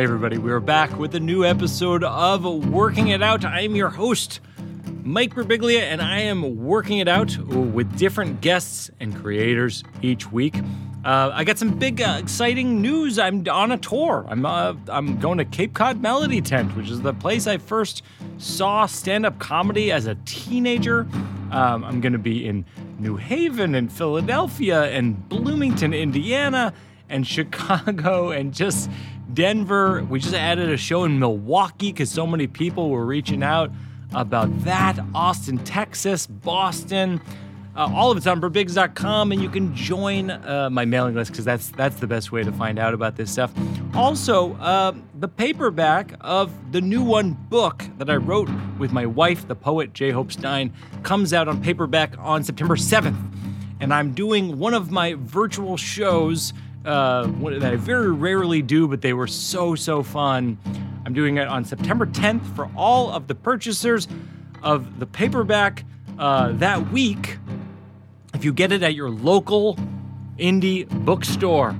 Hey, everybody, we're back with a new episode of Working It Out. I am your host, Mike Birbiglia, and I am working it out with different guests and creators each week. Uh, I got some big, uh, exciting news. I'm on a tour. I'm uh, I'm going to Cape Cod Melody Tent, which is the place I first saw stand-up comedy as a teenager. Um, I'm going to be in New Haven and Philadelphia and Bloomington, Indiana, and Chicago, and just Denver. We just added a show in Milwaukee because so many people were reaching out about that. Austin, Texas, Boston. Uh, all of it's on birbigs.com and you can join uh, my mailing list because that's that's the best way to find out about this stuff. Also, uh, the paperback of the new one book that I wrote with my wife, the poet J. Hope Stein, comes out on paperback on September 7th, and I'm doing one of my virtual shows uh, that I very rarely do, but they were so so fun. I'm doing it on September 10th for all of the purchasers of the paperback uh, that week if you get it at your local indie bookstore.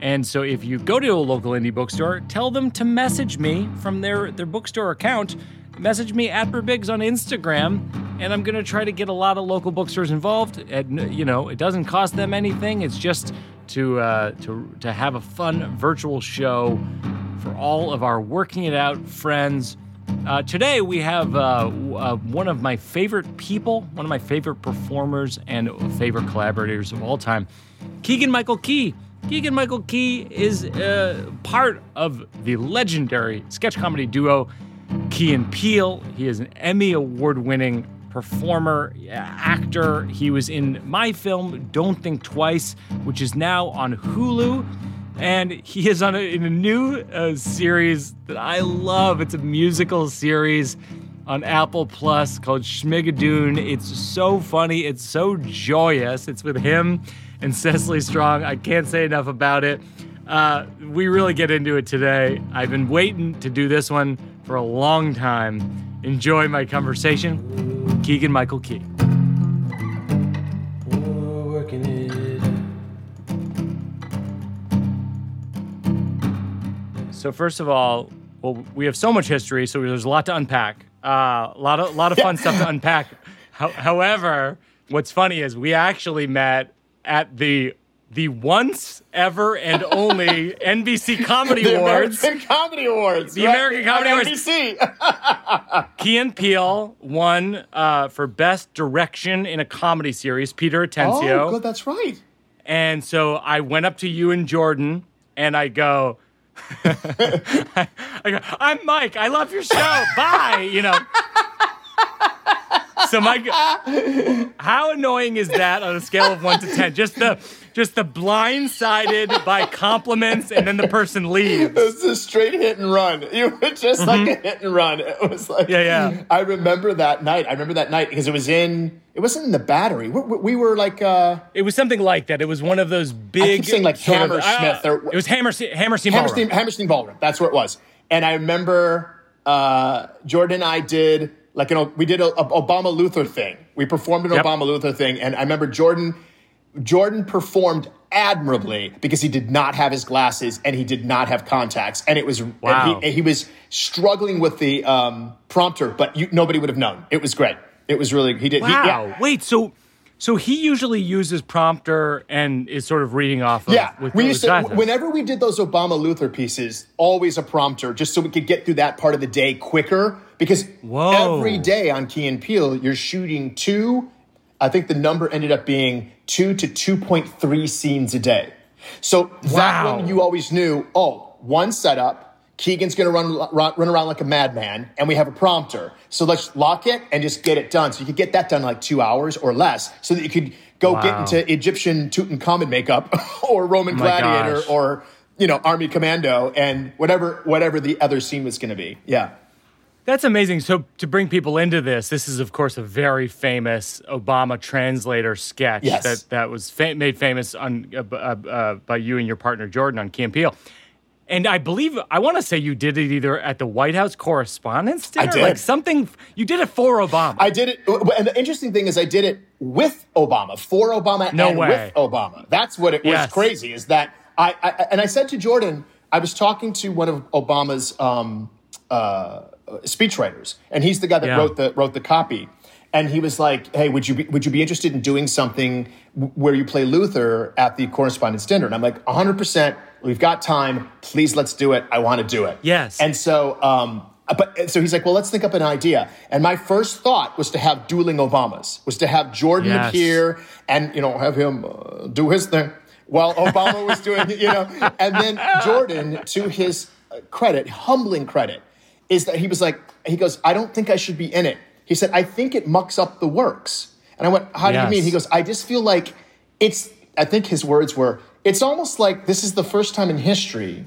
And so if you go to a local indie bookstore, tell them to message me from their, their bookstore account. Message me at Birbigs on Instagram, and I'm gonna try to get a lot of local bookstores involved. And you know, it doesn't cost them anything. It's just to uh, to to have a fun virtual show for all of our working it out friends. Uh, today we have uh, uh, one of my favorite people, one of my favorite performers, and favorite collaborators of all time, Keegan Michael Key. Keegan Michael Key is uh, part of the legendary sketch comedy duo Key and Peele. He is an Emmy Award winning performer, actor. He was in my film Don't Think Twice, which is now on Hulu. And he is on a, in a new uh, series that I love. It's a musical series on Apple Plus called Schmigadoon. It's so funny. It's so joyous. It's with him and Cecily Strong. I can't say enough about it. Uh, we really get into it today. I've been waiting to do this one for a long time. Enjoy my conversation. Keegan Michael Key. So first of all, well, we have so much history, so there's a lot to unpack. Uh, a lot of a lot of fun stuff to unpack. How, however, what's funny is we actually met at the the once ever and only NBC Comedy the Awards. American Comedy Awards. The right? American Comedy Awards. NBC. Key and Peele won uh, for best direction in a comedy series. Peter Atencio. oh, good. That's right. And so I went up to you and Jordan and I go, I go, I'm Mike. I love your show. Bye. You know. So Mike, how annoying is that on a scale of one to ten? Just the just the blindsided by compliments and then the person leaves. It was a straight hit and run. You were just like a hit and run. It was like, Mm-hmm. Yeah, yeah. I remember that night. I remember that night because it was in. It wasn't in the battery. We, we, we were like, uh, It was something like that. It was one of those big. saying, like, Hammersmith or- it was Hammerstein. Hammerstein. Hammerstein, Ballroom. Hammerstein Ballroom. That's where it was. And I remember uh, Jordan and I did like an we did a, a Obama Luther thing. We performed an Yep. Obama Luther thing, and I remember Jordan. Jordan performed admirably because he did not have his glasses and he did not have contacts, and it was and Wow. he, he was struggling with the um, prompter, but you, nobody would have known. It was great. It was really he did. he- Wow. yeah. Wait. So, so he usually uses prompter and is sort of reading off of. Yeah, With, we used to. Whenever we did those Obama Luther pieces, always a prompter, just so we could get through that part of the day quicker. Because Whoa. every day on Key and Peele, you're shooting two. I think the number ended up being two to two point three scenes a day. So that one you always knew. Oh, one setup. Keegan's going to run, run around like a madman, and we have a prompter. So let's lock it and just get it done. So you could get that done in like two hours or less, so that you could go get into Egyptian Tutankhamun makeup or Roman my gladiator gosh. or you know Army Commando and whatever whatever the other scene was going to be. Yeah. That's amazing. So to bring people into this, this is of course a very famous Obama translator sketch Yes. that that was fa- made famous on uh, uh, uh, by you and your partner Jordan on and Peele. And I believe I want to say you did it either at the White House Correspondents' Dinner, did. like something. You did it for Obama. I did it, and the interesting thing is, I did it with Obama, for Obama, No and way. with Obama. That's what it was Yes. crazy. Is that I, I and I said to Jordan, I was talking to one of Obama's um, uh, speechwriters, and he's the guy that Yeah. wrote the wrote the copy. And he was like, "Hey, would you be, would you be interested in doing something w- where you play Luther at the Correspondence Dinner?" And I'm like, "100 percent. We've got time. Please, let's do it. I want to do it." Yes. And so, um, but so he's like, "Well, let's think up an idea." And my first thought was to have dueling Obamas, was to have Jordan Yes. appear and you know have him uh, do his thing while Obama was doing, you know, and then Jordan, to his credit, humbling credit, is that he was like, he goes, I don't think I should be in it. He said, I think it mucks up the works. And I went, How do you mean? He goes, I just feel like it's, I think his words were, it's almost like this is the first time in history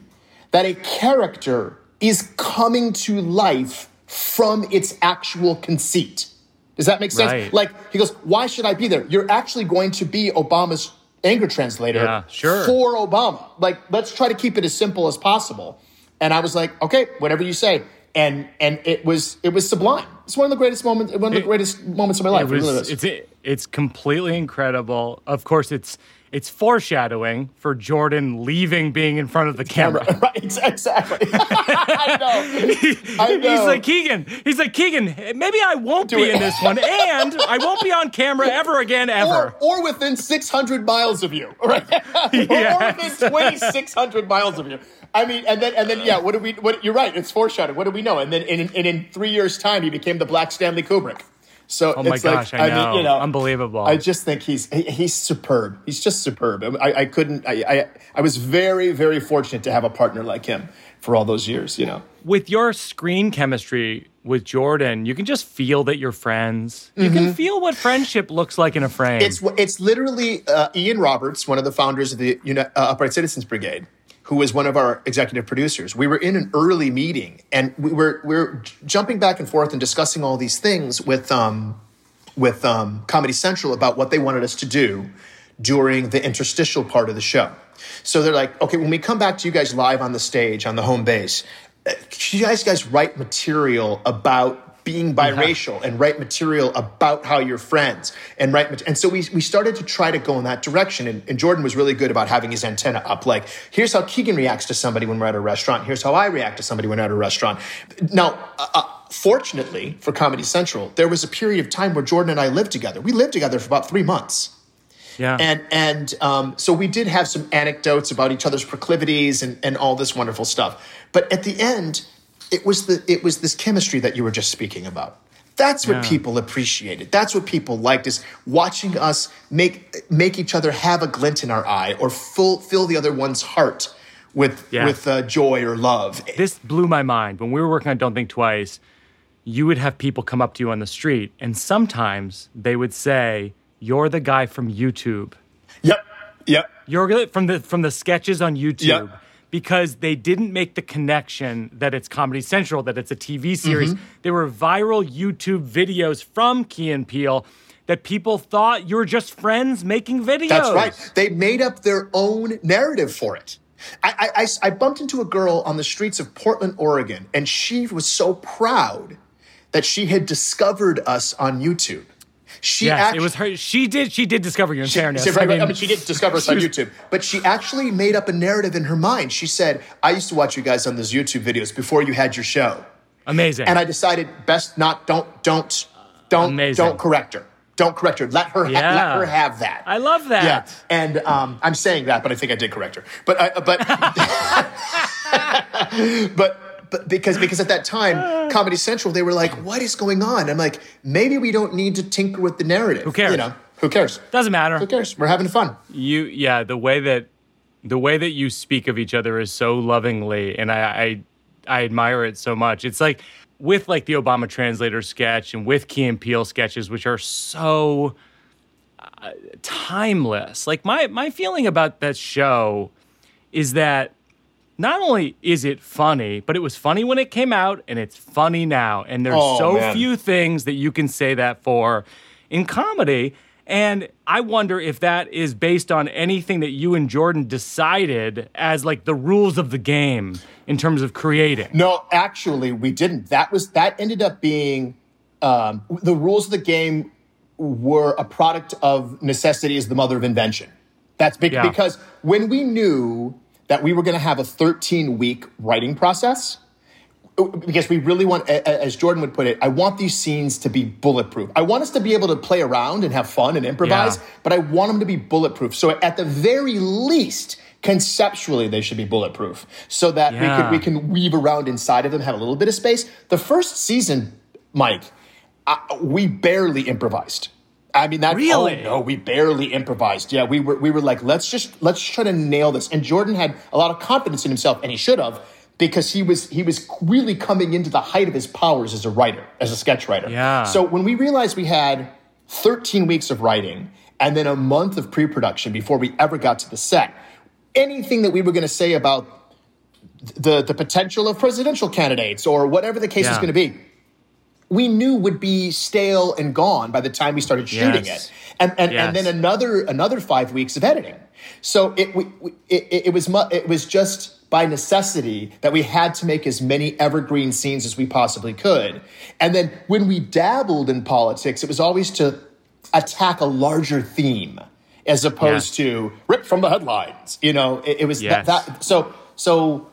that a character is coming to life from its actual conceit. Does that make sense? Right. Like, he goes, Why should I be there? You're actually going to be Obama's anger translator Yeah, sure. for Obama. Like, let's try to keep it as simple as possible. And I was like, okay, whatever you say. And and it was it was sublime. It's one of the greatest moments one of the It- greatest moments of my life. it was, really is. it's it's completely incredible. Of course, it's it's foreshadowing for Jordan leaving being in front of the camera. right, exactly. I know. I know. He's like Keegan. He's like Keegan. Maybe I won't Do be it." in this one, and I won't be on camera ever again, ever. or, or within 600 miles of you, right? Yes. or within 2,600 miles of you. I mean, and then and then yeah, what do we? What you're right. It's foreshadowing. What do we know? And then in, in, in three years' time, he became the Black Stanley Kubrick. So Oh my it's like, gosh, I know. mean, you know, Unbelievable. I just think he's he, he's superb. He's just superb. I, I couldn't. I, I I was very very fortunate to have a partner like him for all those years. You know. With your screen chemistry with Jordan, you can just feel that you're friends. You can feel what friendship looks like in a frame. Mm-hmm. It's it's literally uh, Ian Roberts, one of the founders of the Uni- uh, Upright Citizens Brigade, who was one of our executive producers. We were in an early meeting, and we were we were jumping back and forth and discussing all these things with um, with um, Comedy Central about what they wanted us to do during the interstitial part of the show. So they're like, okay, when we come back to you guys live on the stage on the home base, uh, you guys guys write material about being biracial and write material about how you're friends and write and so we, we started to try to go in that direction and, and jordan was really good about having his antenna up like here's how keegan reacts to somebody when we're at a restaurant here's how i react to somebody when we're at a restaurant now uh, uh, fortunately for comedy central there was a period of time where jordan and i lived together we lived together for about three months yeah. and and um, so we did have some anecdotes about each other's proclivities and, and all this wonderful stuff. But at the end, it was the it was this chemistry that you were just speaking about. That's what Yeah. people appreciated. That's what people liked is watching us make make each other have a glint in our eye or full, fill the other one's heart with Yeah. with uh, joy or love. this blew my mind. When we were working on Don't Think Twice, you would have people come up to you on the street, and sometimes they would say, You're the guy from YouTube. Yep. Yep. You're from the from the sketches on YouTube. Yep. Because they didn't make the connection that it's Comedy Central, that it's a TV series. Mm-hmm. They were viral YouTube videos from Key and Peele that people thought you were just friends making videos. That's right. They made up their own narrative for it. I, I- I, I bumped into a girl on the streets of Portland, Oregon, and she was so proud that she had discovered us on YouTube. She Yes, actually, it was her. She did. She did discover you. In She, fairness, she- right, right. I mean, she did discover us on YouTube, but she actually made up a narrative in her mind. She said, "I used to watch you guys on those YouTube videos before you had your show." amazing. and I decided best not don't don't don't Amazing. don't correct her. Don't correct her. Let her ha- Yeah. let her have that. I love that. Yeah, and um, I'm saying that, but I think I did correct her. But I, but but but because because at that time, Comedy Central, they were like, "What is going on?" I'm like, maybe we don't need to tinker with the narrative. Who cares? You know, who cares? Doesn't matter. Who cares? We're having fun. You yeah, the way that the way that you speak of each other is so lovingly and I I, I admire it so much. It's like with like the Obama translator sketch and with Key and Peele sketches which are so uh, timeless. Like my my feeling about that show is that not only is it funny, but it was funny when it came out and it's funny now. And there's Oh, so man. few things that you can say that for in comedy. And I wonder if that is based on anything that you and Jordan decided as like the rules of the game in terms of creating. No, actually, we didn't. That was that ended up being um, the rules of the game were a product of necessity is the mother of invention. That's big Yeah. because when we knew that we were going to have a 13 week writing process because we really want, as Jordan would put it, I want these scenes to be bulletproof. I want us to be able to play around and have fun and improvise, yeah. but I want them to be bulletproof. So at the very least, conceptually, they should be bulletproof so that yeah. we, could, we can weave around inside of them, have a little bit of space. The first season, Mike, uh, we barely improvised. I mean that oh, really? Oh, no, we barely improvised. Yeah, we were we were like, let's just let's try to nail this. And Jordan had a lot of confidence in himself, and he should have because he was he was really coming into the height of his powers as a writer, as a sketch writer. Yeah. So when we realized we had 13 weeks of writing and then a month of pre-production before we ever got to the set, anything that we were going to say about the the potential of presidential candidates or whatever the case yeah. is going to be, we knew would be stale and gone by the time we started shooting yes. it, and and, yes. and then another another five weeks of editing. So it we, it, it was it was just by necessity that we had to make as many evergreen scenes as we possibly could. And then when we dabbled in politics, it was always to attack a larger theme as opposed to rip from the headlines. You know, it, it was yes. that, that. So so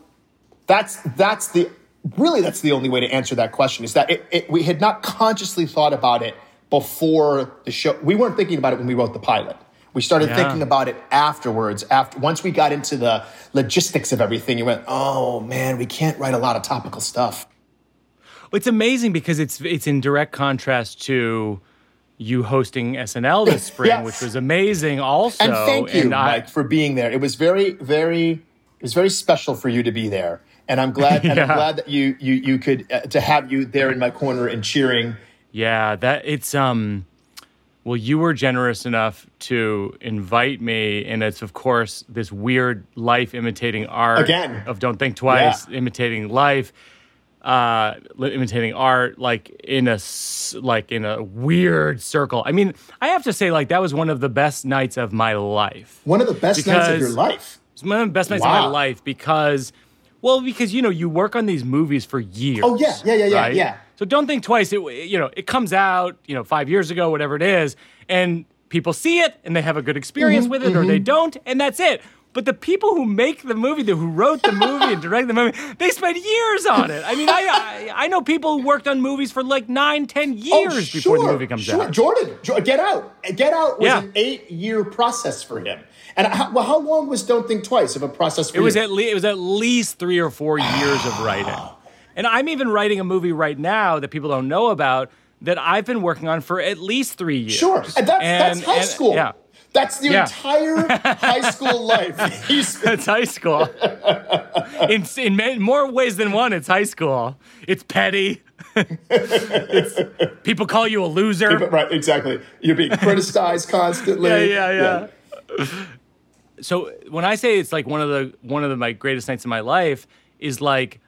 that's that's the really that's the only way to answer that question is that it, it, we had not consciously thought about it before the show. We weren't thinking about it when we wrote the pilot. We started yeah. thinking about it afterwards. After once we got into the logistics of everything, you went, "Oh man, we can't write a lot of topical stuff." It's amazing because it's it's in direct contrast to you hosting SNL this spring, yes. which was amazing. Also, and thank you, and Mike, for being there. It was very, very, it was very special for you to be there, and I'm glad. yeah. And I'm glad that you you you could uh, to have you there in my corner and cheering. Yeah, that it's um well, you were generous enough to invite me, and it's of course this weird life imitating art again of Don't Think Twice, yeah. imitating life, uh, imitating art, like in a like in a weird circle. I mean, I have to say, like that was one of the best nights of my life. One of the best nights of your life. It's one of the best nights wow. of my life because, well, because you know you work on these movies for years. Oh yeah, yeah, yeah, yeah, right? yeah so don't think twice. It you know it comes out you know five years ago, whatever it is, and people see it and they have a good experience mm-hmm, with it, mm-hmm. or they don't, and that's it. But the people who make the movie, the, who wrote the movie and directed the movie, they spent years on it. I mean, I, I, I know people who worked on movies for like nine, ten years oh, sure, before the movie comes sure. out. Jordan, Get Out, Get Out was yeah. an eight-year process for him. And how, well, how long was Don't Think Twice of a process for it you? Was at le- it was at least three or four years of writing. And I'm even writing a movie right now that people don't know about that I've been working on for at least three years. Sure, and that's, and, that's high and, school. Yeah. That's the yeah. entire high school life. That's high school. in, in more ways than one, it's high school. It's petty. it's, people call you a loser. People, right, exactly. You're being criticized constantly. Yeah, yeah, yeah. yeah. So when I say it's like one of the one of the, my greatest nights of my life is like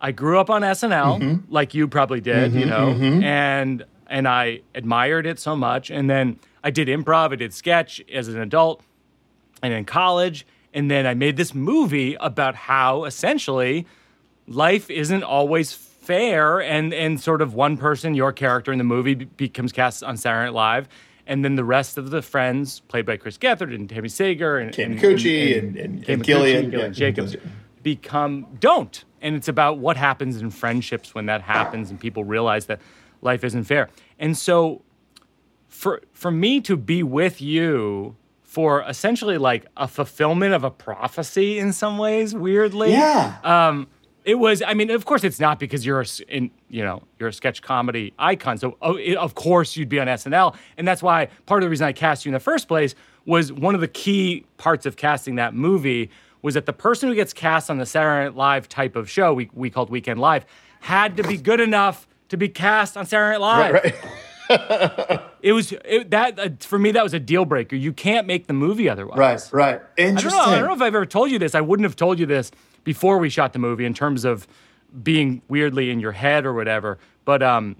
I grew up on SNL, mm-hmm. like you probably did, mm-hmm, you know, mm-hmm. and and I admired it so much. And then I did improv, I did sketch as an adult, and in college, and then I made this movie about how essentially life isn't always fair, and and sort of one person, your character in the movie, becomes cast on Saturday Night Live. And then the rest of the friends, played by Chris Gethard and Tami Sagher and Kate Micucci and, and, and, and, Gillian, Gillian yeah, Jacobs, become don't and it's about what happens in friendships when that happens and people realize that life isn't fair. And so for for me to be with you for essentially like a fulfillment of a prophecy in some ways weirdly. Yeah. Um it was i mean of course it's not because you're a, in, you know you're a sketch comedy icon so oh, it, of course you'd be on snl and that's why part of the reason i cast you in the first place was one of the key parts of casting that movie was that the person who gets cast on the Saturday Night Live type of show, we, we called Weekend Live, had to be good enough to be cast on Saturday Night Live. Right, right. it was it, that uh, for me that was a deal breaker. You can't make the movie otherwise. Right, right. Interesting. I don't, know, I don't know if I've ever told you this. I wouldn't have told you this before we shot the movie in terms of being weirdly in your head or whatever. But um,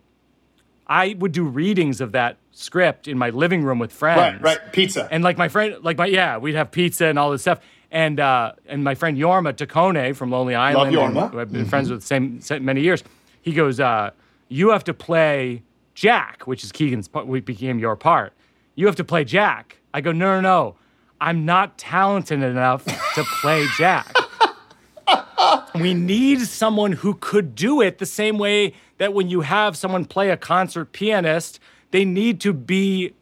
I would do readings of that script in my living room with friends. Right, right. Pizza. And like my friend, like my yeah, we'd have pizza and all this stuff and uh, and my friend Jorma Taccone from Lonely Island, Love Jorma. who I've been mm-hmm. friends with the same, same, many years. He goes, uh, "You have to play Jack, which is Keegan's. We became your part. You have to play Jack." I go, "No, no, no. I'm not talented enough to play Jack." we need someone who could do it the same way that when you have someone play a concert pianist, they need to be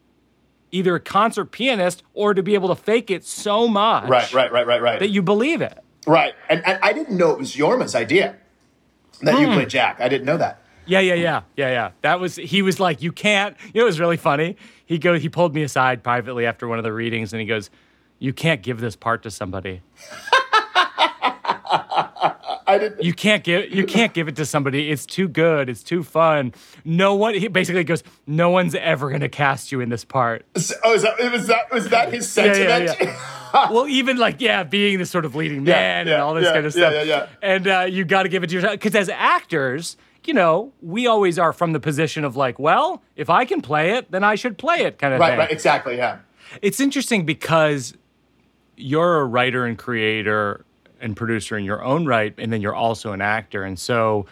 either a concert pianist or to be able to fake it so much Right, right, right, right, right. that you believe it. right. And, and I didn't know it was Jorma's idea that you Hmm. played Jack. I didn't know that. Yeah, yeah, yeah, yeah, yeah. That was he was like, you can't. You know, it was really funny. He go, he pulled me aside privately after one of the readings, and he goes, "You can't give this part to somebody. I didn't. You can't give, you can't give it to somebody. It's too good. It's too fun. No one." He basically goes, "No one's ever gonna cast you in this part." Oh, is that, was that was that his Yeah, sentiment? yeah, well, even like yeah, being the sort of leading man yeah, and all this yeah, kind of yeah, stuff. yeah, yeah. And uh, you got to give it to yourself because as actors, you know, we always are from the position of like, well, if I can play it, then I should play it, kind of right, thing. right, exactly. Yeah. It's interesting because you're a writer and creator and producer in your own right, and then you're also an actor, and so.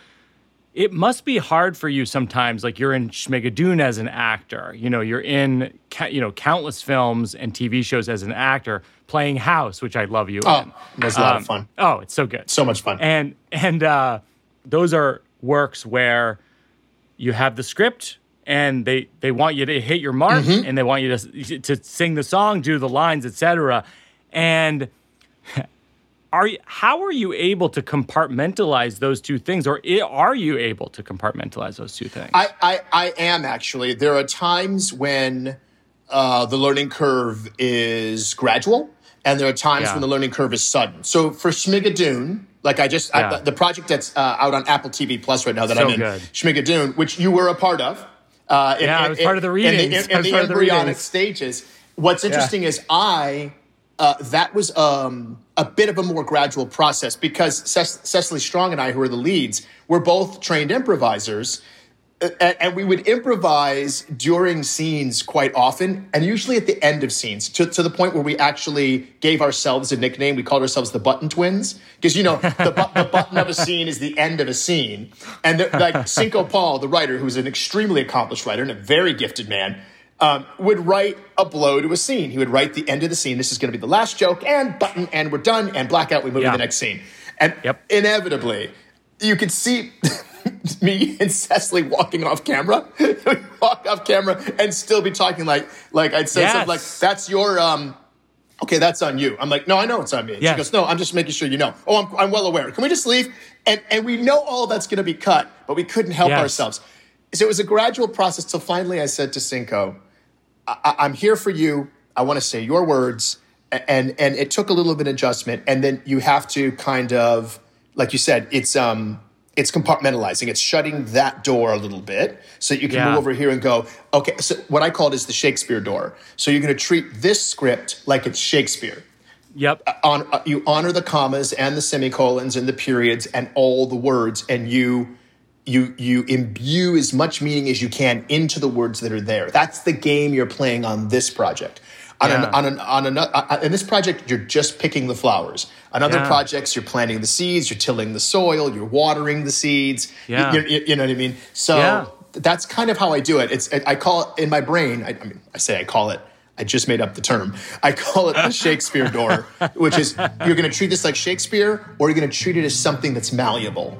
It must be hard for you sometimes. Like you're in Schmigadoon as an actor, you know, you're in ca- you know countless films and TV shows as an actor, playing House, which I love you. in. Oh, that's a lot Um, of fun. Oh, it's so good. So much fun. And and uh, those are works where you have the script and they they want you to hit your mark Mm-hmm. and they want you to to sing the song, do the lines, etc. And are you, how are you able to compartmentalize those two things, or are you able to compartmentalize those two things? I, I, I am actually. There are times when uh, the learning curve is gradual, and there are times Yeah. when the learning curve is sudden. So for Schmigadoon, like I just, Yeah. I, the project that's uh, out on Apple TV Plus right now that So I'm in, good. Schmigadoon, which you were a part of. Uh, in- Yeah, I in- was part of the in- readings. In, the, in the of the embryonic stages. What's interesting is I, uh, that was um, a bit of a more gradual process because Cecily Strong and I, who are the leads, we're both trained improvisers. And, and we would improvise during scenes quite often, and usually at the end of scenes, to, to the point where we actually gave ourselves a nickname. We called ourselves the Button Twins because you know the, bu- the button of a scene is the end of a scene, and the, like Cinco Paul, the writer, who's an extremely accomplished writer and a very gifted man, um, would write a blow to a scene. He would write the end of the scene. This is going to be the last joke, and button, and we're done, and blackout. We move Yeah. to the next scene, and Yep. inevitably, you could see me and Cecily walking off camera, walk off camera, and still be talking like like I'd say something like, "That's your um." Okay, that's on you. I'm like, no, I know it's on me. Yes. She goes, no, I'm just making sure you know. Oh, I'm, I'm well aware. Can we just leave? And and we know all that's going to be cut, but we couldn't help Yes. ourselves. So it was a gradual process till finally I said to Cinco, I- I'm here for you. I want to say your words. And and it took a little bit of adjustment. And then you have to kind of, like you said, it's um it's compartmentalizing. It's shutting that door a little bit so that you can Yeah. move over here and go, okay, so what I call it is the Shakespeare door. So you're gonna treat this script like it's Shakespeare. yep. On, uh, you honor the commas and the semicolons and the periods and all the words, and you you you imbue as much meaning as you can into the words that are there. That's the game you're playing on this project. On an, on an, on an, uh, in this project, you're just picking the flowers. On other Yeah. projects, you're planting the seeds, you're tilling the soil, you're watering the seeds. You- Yeah. You, you- you know what I mean? So Yeah. that's kind of how I do it. It's I call it in my brain. I, I mean, I say I call it. I just made up the term. I call it the Shakespeare door, which is you're going to treat this like Shakespeare, or you're going to treat it as something that's malleable.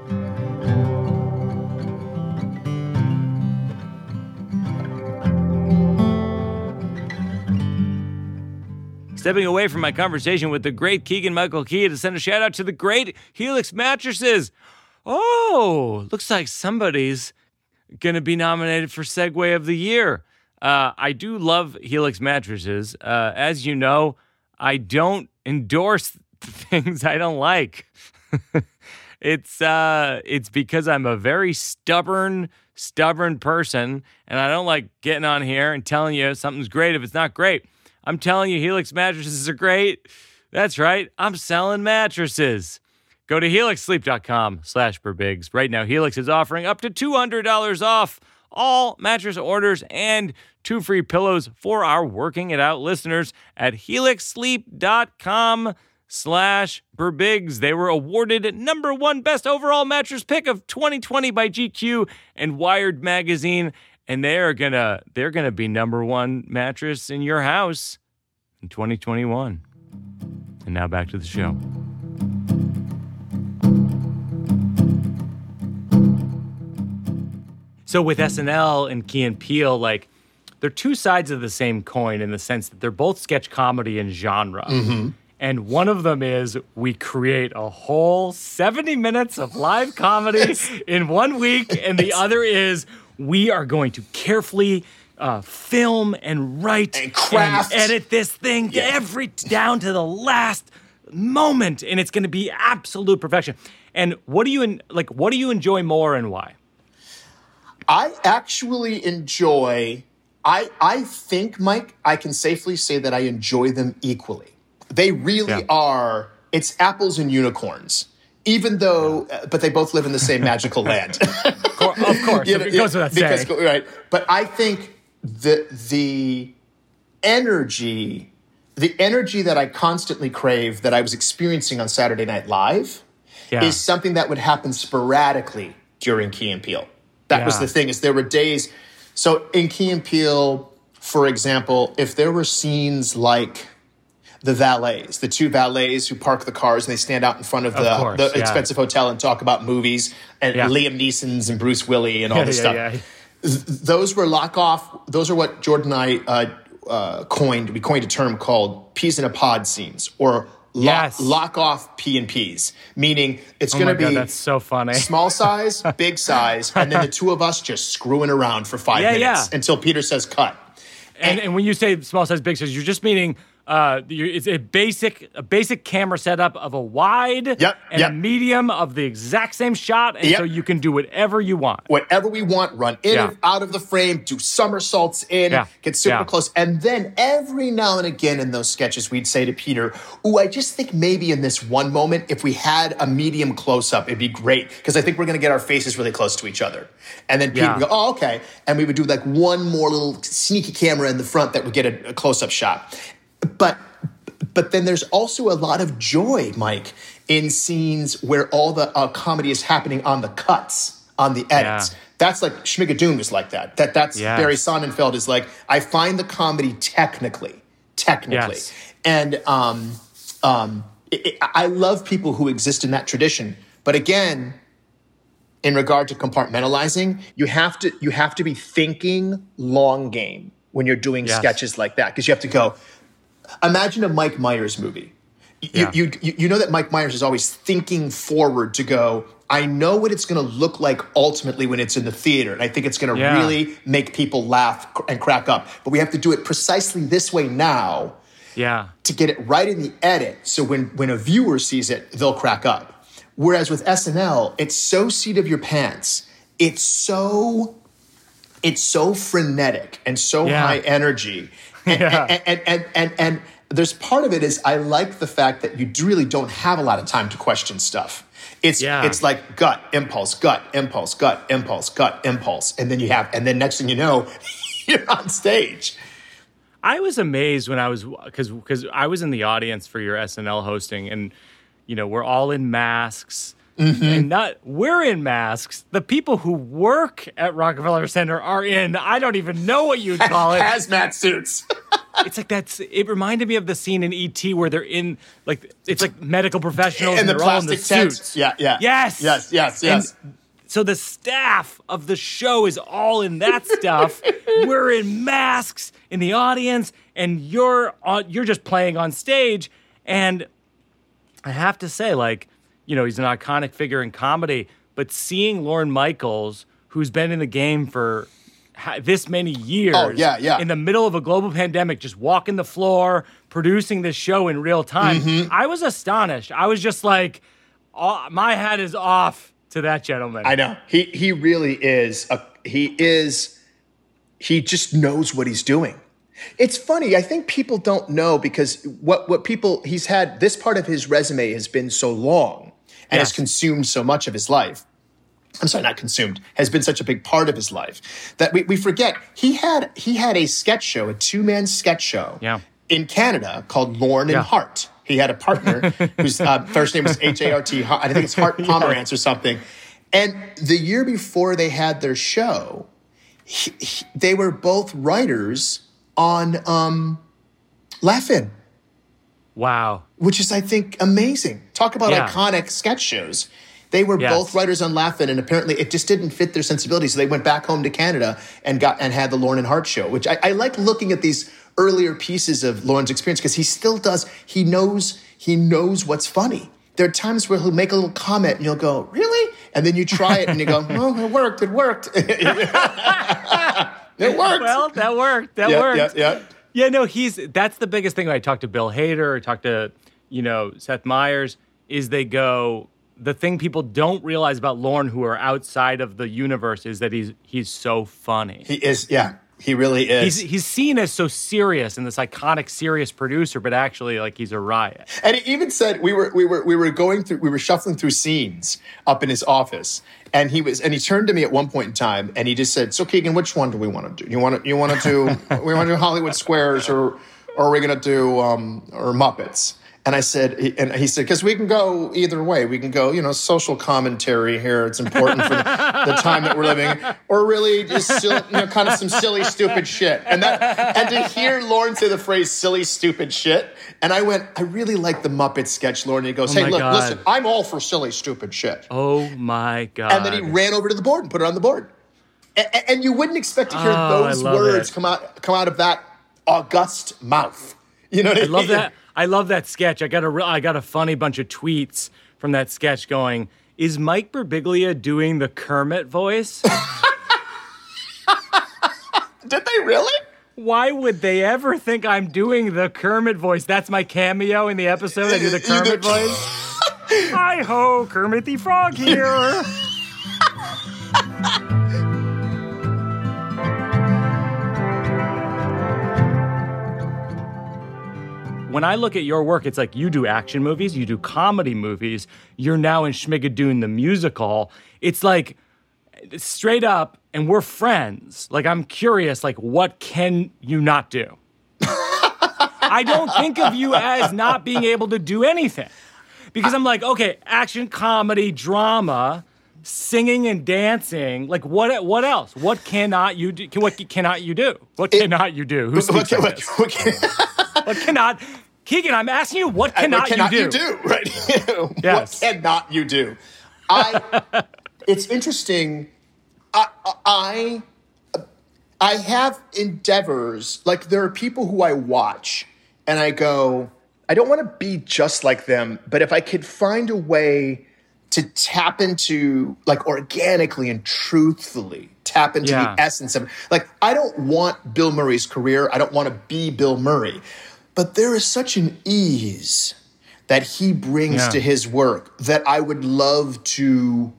Stepping away from my conversation with the great Keegan Michael Key to send a shout out to the great Helix mattresses. Oh, looks like somebody's going to be nominated for Segue of the Year. Uh, I do love Helix mattresses. Uh, as you know, I don't endorse things I don't like. it's uh, it's because I'm a very stubborn, stubborn person, and I don't like getting on here and telling you something's great if it's not great. I'm telling you, Helix mattresses are great. That's right. I'm selling mattresses. Go to helixsleep.com slash birbigs. Right now, Helix is offering up to $200 off all mattress orders and two free pillows for our Working It Out listeners at helixsleep.com slash birbigs. They were awarded number one best overall mattress pick of 2020 by GQ and Wired Magazine and they are gonna they're gonna be number one mattress in your house in 2021. And now back to the show. So with SNL and Key and Peele, like they're two sides of the same coin in the sense that they're both sketch comedy and genre. Mm-hmm. And one of them is we create a whole 70 minutes of live comedy in one week, and the other is we are going to carefully uh, film and write And craft. edit this thing Yeah. every down to the last moment. And it's going to be absolute perfection. And what do you en- like? What do you enjoy more and why? I actually enjoy. I I think, Mike, I can safely say that I enjoy them equally. They really Yeah. are. It's apples and unicorns. Even though, uh, but they both live in the same magical land. course, You know, it goes without because, saying. Right. But I think the the energy, the energy that I constantly crave that I was experiencing on Saturday Night Live Yeah. is something that would happen sporadically during Key and Peele. That was the thing, is there were days. So in Key and Peele, for example, if there were scenes like the valets, the two valets who park the cars and they stand out in front of the, course, the yeah. expensive hotel and talk about movies and Yeah. Liam Neeson's and Bruce Willie and all this stuff. Those were lock off. Those are what Jordan and I uh, uh, coined. We coined a term called peas in a pod scenes or lock, Yes. lock off P and P's, meaning it's Oh going to be God, that's so funny. small size, big size, and then the two of us just screwing around for five Yeah, minutes yeah. until Peter says cut. And, and when you say small size, big size, you're just meaning uh, it's a basic a basic camera setup of a wide Yep, and yep. a medium of the exact same shot, and Yep. so you can do whatever you want. whatever we want, run in Yeah. and out of the frame, do somersaults in, Yeah. get super Yeah. close. And then every now and again in those sketches, we'd say to Peter, Ooh, I just think maybe in this one moment, if we had a medium close up, it'd be great. Because I think we're going to get our faces really close to each other. And then Peter would go, Oh, okay. And we would do like one more little sneaky camera in the front that would get a, a close up shot. But but then there's also a lot of joy, Mike, in scenes where all the uh, comedy is happening on the cuts, on the edits. Yeah. That's like Schmigadoon is like that. That that's Yes. Barry Sonnenfeld is like I find the comedy technically, technically, Yes. and um, um, it, it- I love people who exist in that tradition. But again, in regard to compartmentalizing, you have to you have to be thinking long game when you're doing Yes. sketches like that because you have to go. Imagine a Mike Myers movie. You, Yeah. you, you, you know that Mike Myers is always thinking forward to go, I know what it's going to look like ultimately when it's in the theater. And I think it's going to Yeah. really make people laugh and crack up. But we have to do it precisely this way now Yeah, to get it right in the edit. So when, when a viewer sees it, they'll crack up. Whereas with SNL, it's so seat of your pants. It's so it's so frenetic and so Yeah. high energy. And, Yeah. and, and, and, and, and there's part of it is I like the fact that you really don't have a lot of time to question stuff. It's Yeah. it's like gut, impulse, gut, impulse, gut, impulse, gut, impulse. And then you have and then next thing you know, you're on stage. I was amazed when I was because because I was in the audience for your SNL hosting, and you know we're all in masks. Mm-hmm. And not we're in masks. The people who work at Rockefeller Center are in. I don't even know what you'd call it. Hazmat suits. it's like that's. It reminded me of the scene in ET where they're in like it's like medical professionals and and, the they're all in the plastic tents. suits. Yeah, yeah. Yes. Yes, yes, And yes. so the staff of the show is all in that stuff. We're in masks in the audience, and you're on. You're just playing on stage, and I have to say, like, you know, he's an iconic figure in comedy, but seeing Lorne Michaels, who's been in the game for this many years, Oh, yeah, yeah. in the middle of a global pandemic, just walking the floor, producing this show in real time, Mm-hmm. I was astonished. I was just like, oh, my hat is off to that gentleman. I know. He he really is a he is he just knows what he's doing. It's funny, I think people don't know because what what people he's had this part of his resume has been so long and has consumed so much of his life. I'm sorry, not consumed, has been such a big part of his life that we, we forget he had he had a sketch show, a two-man sketch show Yeah. in Canada called Lorne and Hart. He had a partner whose uh, first name was H A R T. I think it's Hart Pomerantz or something. And the year before they had their show, he, he- they were both writers on um, Laugh-In, Wow. Which is, I think, amazing. Talk about Yeah. iconic sketch shows. They were Yes. both writers on Laugh-In, and apparently it just didn't fit their sensibilities. So they went back home to Canada and got and had the Lorne and Hart show, which I, I like looking at these earlier pieces of Lorne's experience because he still does. He knows he knows what's funny. There are times where he'll make a little comment and you'll go, "Really?" And then you try it and you go, "Oh, it worked. It worked. it worked." Well, that worked. That yeah, worked. yeah, yeah. Yeah, no, he's that's the biggest thing when I talked to Bill Hader I talked to, you know, Seth Meyers, is they go, the thing people don't realize about Lorne who are outside of the universe is that he's he's so funny. He is. Yeah, he really is. He's he's seen as so serious and this iconic serious producer, but actually like he's a riot. And he even said we were we were we were going through we were shuffling through scenes up in his office, and he was and he turned to me at one point in time, and he just said, "So Keegan, which one do we want to do? You want to you want to do we want to do Hollywood Squares or or are we going to do um, or Muppets?" And I said, and he said, because we can go either way. We can go, you know, social commentary here. It's important for the, the time that we're living, or really just silly, you know, kind of some silly, stupid shit. And that, and to hear Lorne say the phrase "silly, stupid shit," and I went, I really like the Muppet sketch, Lorne. And he goes, Oh Hey, look, God. listen, I'm all for silly, stupid shit. Oh my god. And then he ran over to the board and put it on the board. And, and you wouldn't expect to hear Oh, those words it. come out come out of that august mouth. You know what I, I love mean? that. I love that sketch. I got a re- I got a funny bunch of tweets from that sketch going. Is Mike Birbiglia doing the Kermit voice? Did they really? Why would they ever think I'm doing the Kermit voice? That's my cameo in the episode. I do the Kermit voice. Hi ho, Kermit the Frog here. when I look at your work, it's like you do action movies, you do comedy movies, you're now in Schmigadoon the musical. It's like straight up, and we're friends. Like I'm curious, like what can you not do? I don't think of you as not being able to do anything. Because I'm like, okay, action, comedy, drama, singing and dancing. Like what what else? What cannot you do? What cannot you do? What cannot you do? Who What, what, like what, what can- What cannot Keegan, I'm asking you what uh, cannot, you? Do? What cannot you do? Right. Yes. What cannot you do? I. it's interesting. I, I I have endeavors like there are people who I watch and I go, I don't want to be just like them, but if I could find a way to tap into like organically and truthfully tap into Yeah. the essence of like I don't want Bill Murray's career. I don't want to be Bill Murray. But there is such an ease that he brings Yeah. to his work that I would love to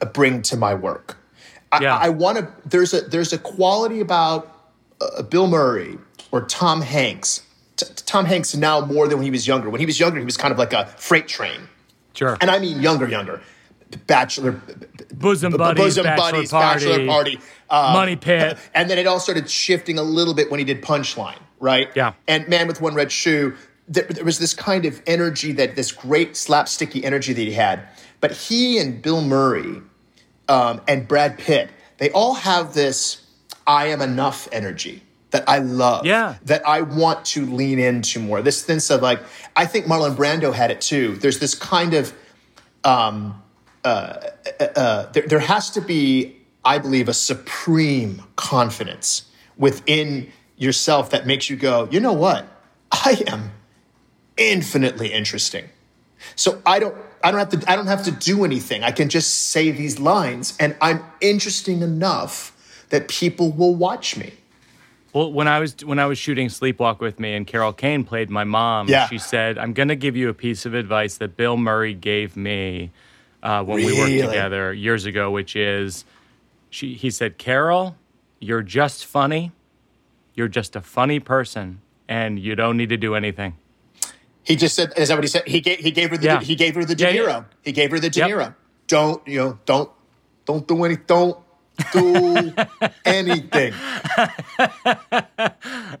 uh, bring to my work. I, Yeah. I want to. There's a there's a quality about uh, Bill Murray or Tom Hanks. T- Tom Hanks now more than when he was younger. When he was younger, he was kind of like a freight train, Sure. and I mean younger, younger. Bachelor, bosom buddies, bosom bachelor buddies, party, bachelor party, uh, money pit. and then it all started shifting a little bit when he did Punchline, right? Yeah. And Man with One Red Shoe, there, there was this kind of energy that this great slapsticky energy that he had. But he and Bill Murray um, and Brad Pitt, they all have this I am enough energy that I love. Yeah. That I want to lean into more. This sense of like, I think Marlon Brando had it too. There's this kind of um, uh, uh, there, there has to be, I believe, a supreme confidence within yourself that makes you go, you know what? I am infinitely interesting. So I don't I don't have to I don't have to do anything. I can just say these lines and I'm interesting enough that people will watch me. Well, when I was when I was shooting Sleepwalk with me and Carol Kane played my mom, Yeah. she said, "I'm going to give you a piece of advice that Bill Murray gave me uh, when we worked together years ago, which is, she he said, Carol, you're just funny, you're just a funny person, and you don't need to do anything." He just said, is that what he said? He gave he gave her the Yeah. he gave her the De Niro. yeah. He gave her the De Yep. Don't you know? Don't don't do any don't do anything.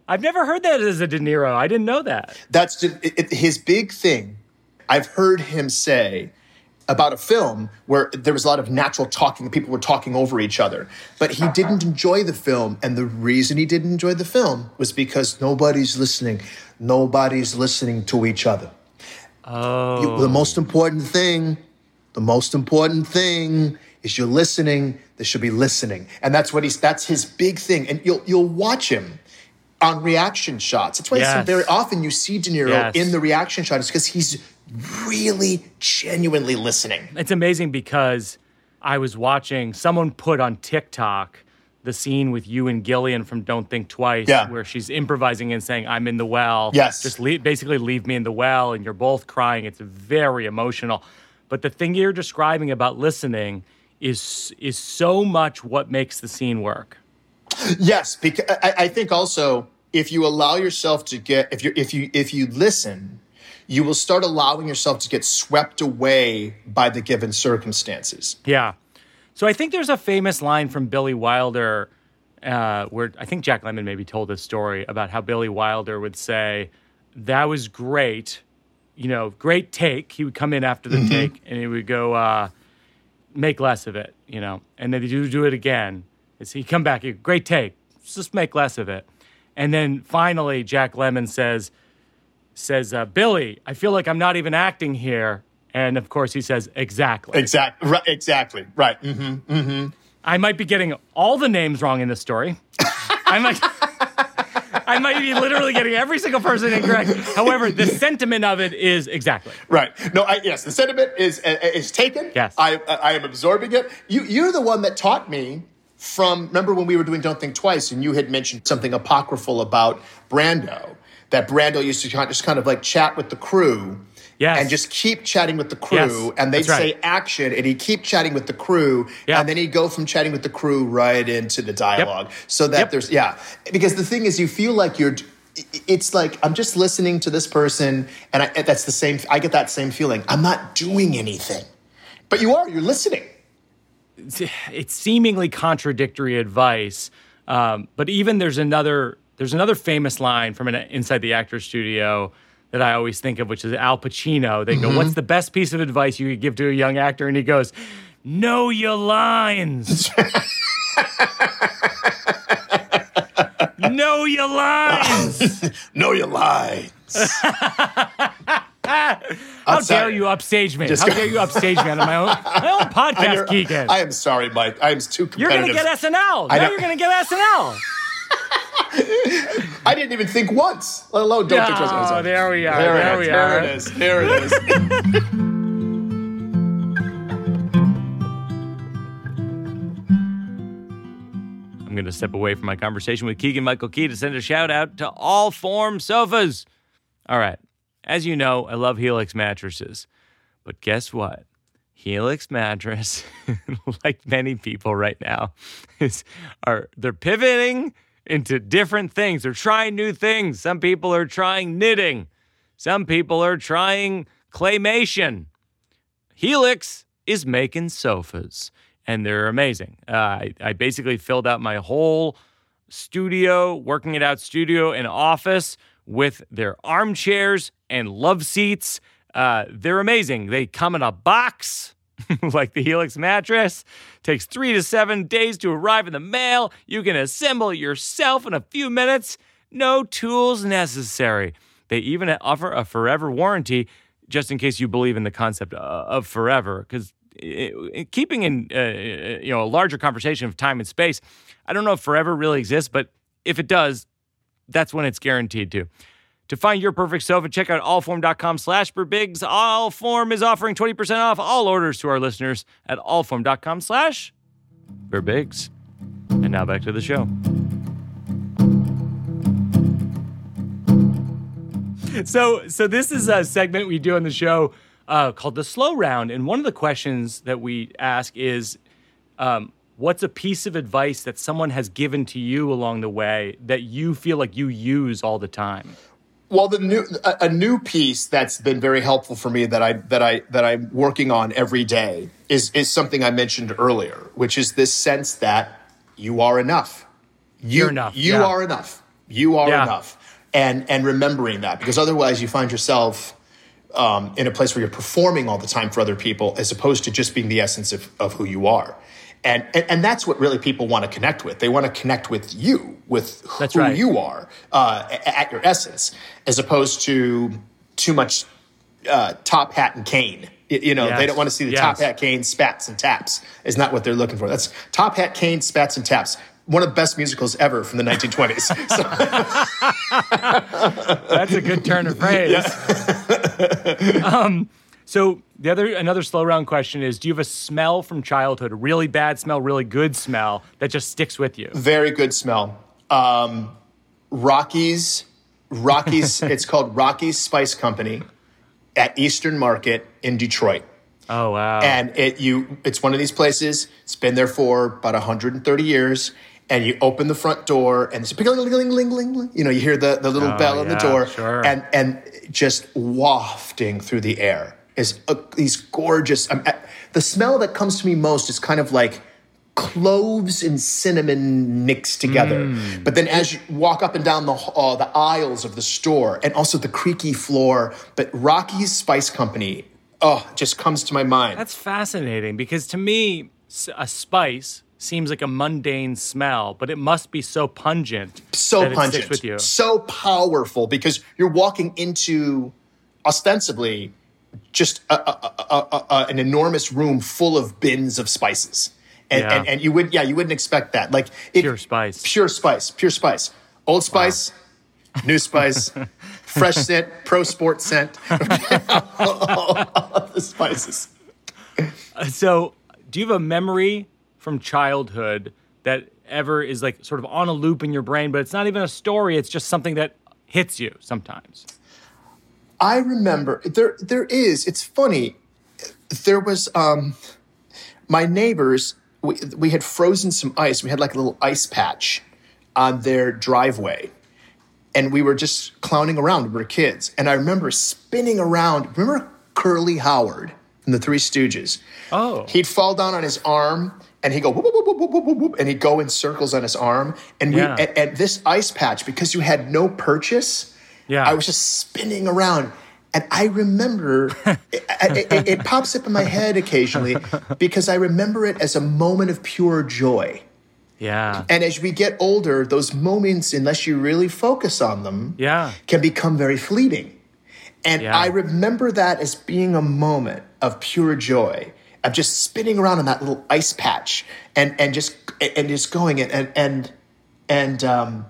I've never heard that as a De Niro. I didn't know that. That's just, it, it- his big thing. I've heard him say about a film where there was a lot of natural talking, people were talking over each other, but he didn't enjoy the film. And the reason he didn't enjoy the film was because nobody's listening. Nobody's listening to each other. Oh, You- the oh. most important thing the most important thing is you're listening. There should be listening, and that's what he's. That's his big thing. And you'll you'll watch him on reaction shots. That's why Yes. very often you see De Niro Yes. in the reaction shot. Is because he's really genuinely listening. It's amazing because I was watching someone put on TikTok the scene with you and Gillian from Don't Think Twice, Yeah. where she's improvising and saying, "I'm in the well." Yes. just leave, basically leave me in the well, and you're both crying. It's very emotional. But the thing you're describing about listening is is so much what makes the scene work. Yes, because I, I think also if you allow yourself to get if you if you if you listen, you will start allowing yourself to get swept away by the given circumstances. Yeah. So I think there's a famous line from Billy Wilder uh, where I think Jack Lemmon maybe told this story about how Billy Wilder would say, That was great. You know, great take. He would come in after the take and he would go, uh, Make less of it, you know. And then he'd do, do it again. It's, he'd come back, Great take. Just make less of it. And then finally, Jack Lemmon says, says, uh, Billy, I feel like I'm not even acting here. And of course, he says, Exactly. Exactly. Right. Exactly. Right. hmm Mm-hmm. I might be getting all the names wrong in this story. I might. I might be literally getting every single person incorrect. However, the sentiment of it is exactly. Right. No. I, yes. The sentiment is uh, is taken. Yes. I I am absorbing it. You you're the one that taught me from. Remember when we were doing Don't Think Twice, and you had mentioned something apocryphal about Brando. That Brando used to just kind of like chat with the crew. Yes. And just keep chatting with the crew, Yes, and they'd right. say action, and he'd keep chatting with the crew, Yeah. and then he'd go from chatting with the crew right into the dialogue. So that Yep. there's yeah, because the thing is, you feel like you're. It's like I'm just listening to this person, and I, that's the same. I get that same feeling. I'm not doing anything, but you are. You're listening. It's seemingly contradictory advice, um, but even there's another there's another famous line from an Inside the Actor Studio that I always think of, which is Al Pacino. They go, mm-hmm. "What's the best piece of advice you could give to a young actor?" And he goes, "Know your lines." know your lines. Know your lines. How dare you upstage me? How dare you upstage me on my own my own podcast, Keegan? I am sorry, Mike. I am too You're gonna get SNL. I Now know. you're gonna get SNL. I didn't even think once, let alone don't think twice. Oh, there we are. There, There it we is. are. There it is. There it is. I'm gonna step away from my conversation with Keegan Michael Key to send a shout out to Allform Sofas. All right. As you know, I love Helix mattresses. But guess what? Helix mattress, like many people right now, is are they're pivoting into different things. They're trying new things. Some people are trying knitting. Some people are trying claymation. Helix is making sofas, and they're amazing. Uh, I, I basically filled out my whole studio, working it out studio and office with their armchairs and love seats. Uh, they're amazing. They come in a box. like the Helix mattress takes three to seven days to arrive in the mail. You can assemble yourself in a few minutes. No tools necessary. They even offer a forever warranty just in case you believe in the concept uh, of forever because keeping in uh, you know a larger conversation of time and space i don't know if forever really exists but if it does that's when it's guaranteed to to find your perfect sofa check out allform.com slash birbigs allform is offering 20% off all orders to our listeners at allform.com slash birbigs and now back to the show. So so this is a segment we do on the show uh, called the slow round. And one of the questions that we ask is um, what's a piece of advice that someone has given to you along the way that you feel like you use all the time Well, the new a, a new piece that's been very helpful for me that I that I that I'm working on every day is is something I mentioned earlier, which is this sense that you are enough. You, You're enough, You yeah. are enough. You are Yeah. enough. And and remembering that because otherwise you find yourself um, in a place where you're performing all the time for other people as opposed to just being the essence of, of who you are. And, and and that's what really people want to connect with. They want to connect with you, with That's who right. you are uh, at your essence, as opposed to too much uh, top hat and cane. You know, they don't want to see the Yes. top hat cane spats and taps. Is not what they're looking for. That's top hat cane spats and taps. One of the best musicals ever from the 1920s. So, That's a good turn of phrase. um, so the other another slow round question is: Do you have a smell from childhood, a really bad smell, really good smell that just sticks with you? very good smell. Um, Rockies, Rocky's. it's called Rocky's Spice Company at Eastern Market in Detroit. Oh wow! and it you it's one of these places it's been there for about 130 years and you open the front door and it's ling, ling, ling, ling, ling, ling. you know you hear the, the little Oh, bell on the door sure. and and just wafting through the air is uh, these gorgeous um, the smell that comes to me most is kind of like cloves and cinnamon mixed together Mm. but then as you walk up and down the uh, the aisles of the store and also the creaky floor but Rocky's Spice Company oh just comes to my mind That's fascinating because to me, a spice seems like a mundane smell, but it must be so pungent. so pungent, with you. so powerful because you're walking into ostensibly just a, a, a, an enormous room full of bins of spices. And, Yeah. and, and you would, yeah, you wouldn't expect that. Like it, Pure spice. pure spice, pure spice, old spice, new spice, fresh scent, pro sport scent, all of the spices. So, do you have a memory from childhood that ever is like sort of on a loop in your brain, but it's not even a story, it's just something that hits you sometimes? I remember there there is. It's funny. There was um my neighbors we, we had frozen some ice. We had like a little ice patch on their driveway. And we were just clowning around. We were kids. And I remember spinning around. Remember Curly Howard from the Three Stooges? Oh. He'd fall down on his arm and he'd go whoop, whoop, whoop, whoop, whoop, whoop, and he'd go in circles on his arm. And we Yeah. at, at this ice patch, because you had no purchase, Yeah. I was just spinning around. And I remember it, it, it, pops up in my head occasionally because I remember it as a moment of pure joy. Yeah. And as we get older, those moments, unless you really focus on them, Yeah. can become very fleeting. And Yeah. I remember that as being a moment of pure joy, of just spinning around in that little ice patch and, and just and just going and and and, and um,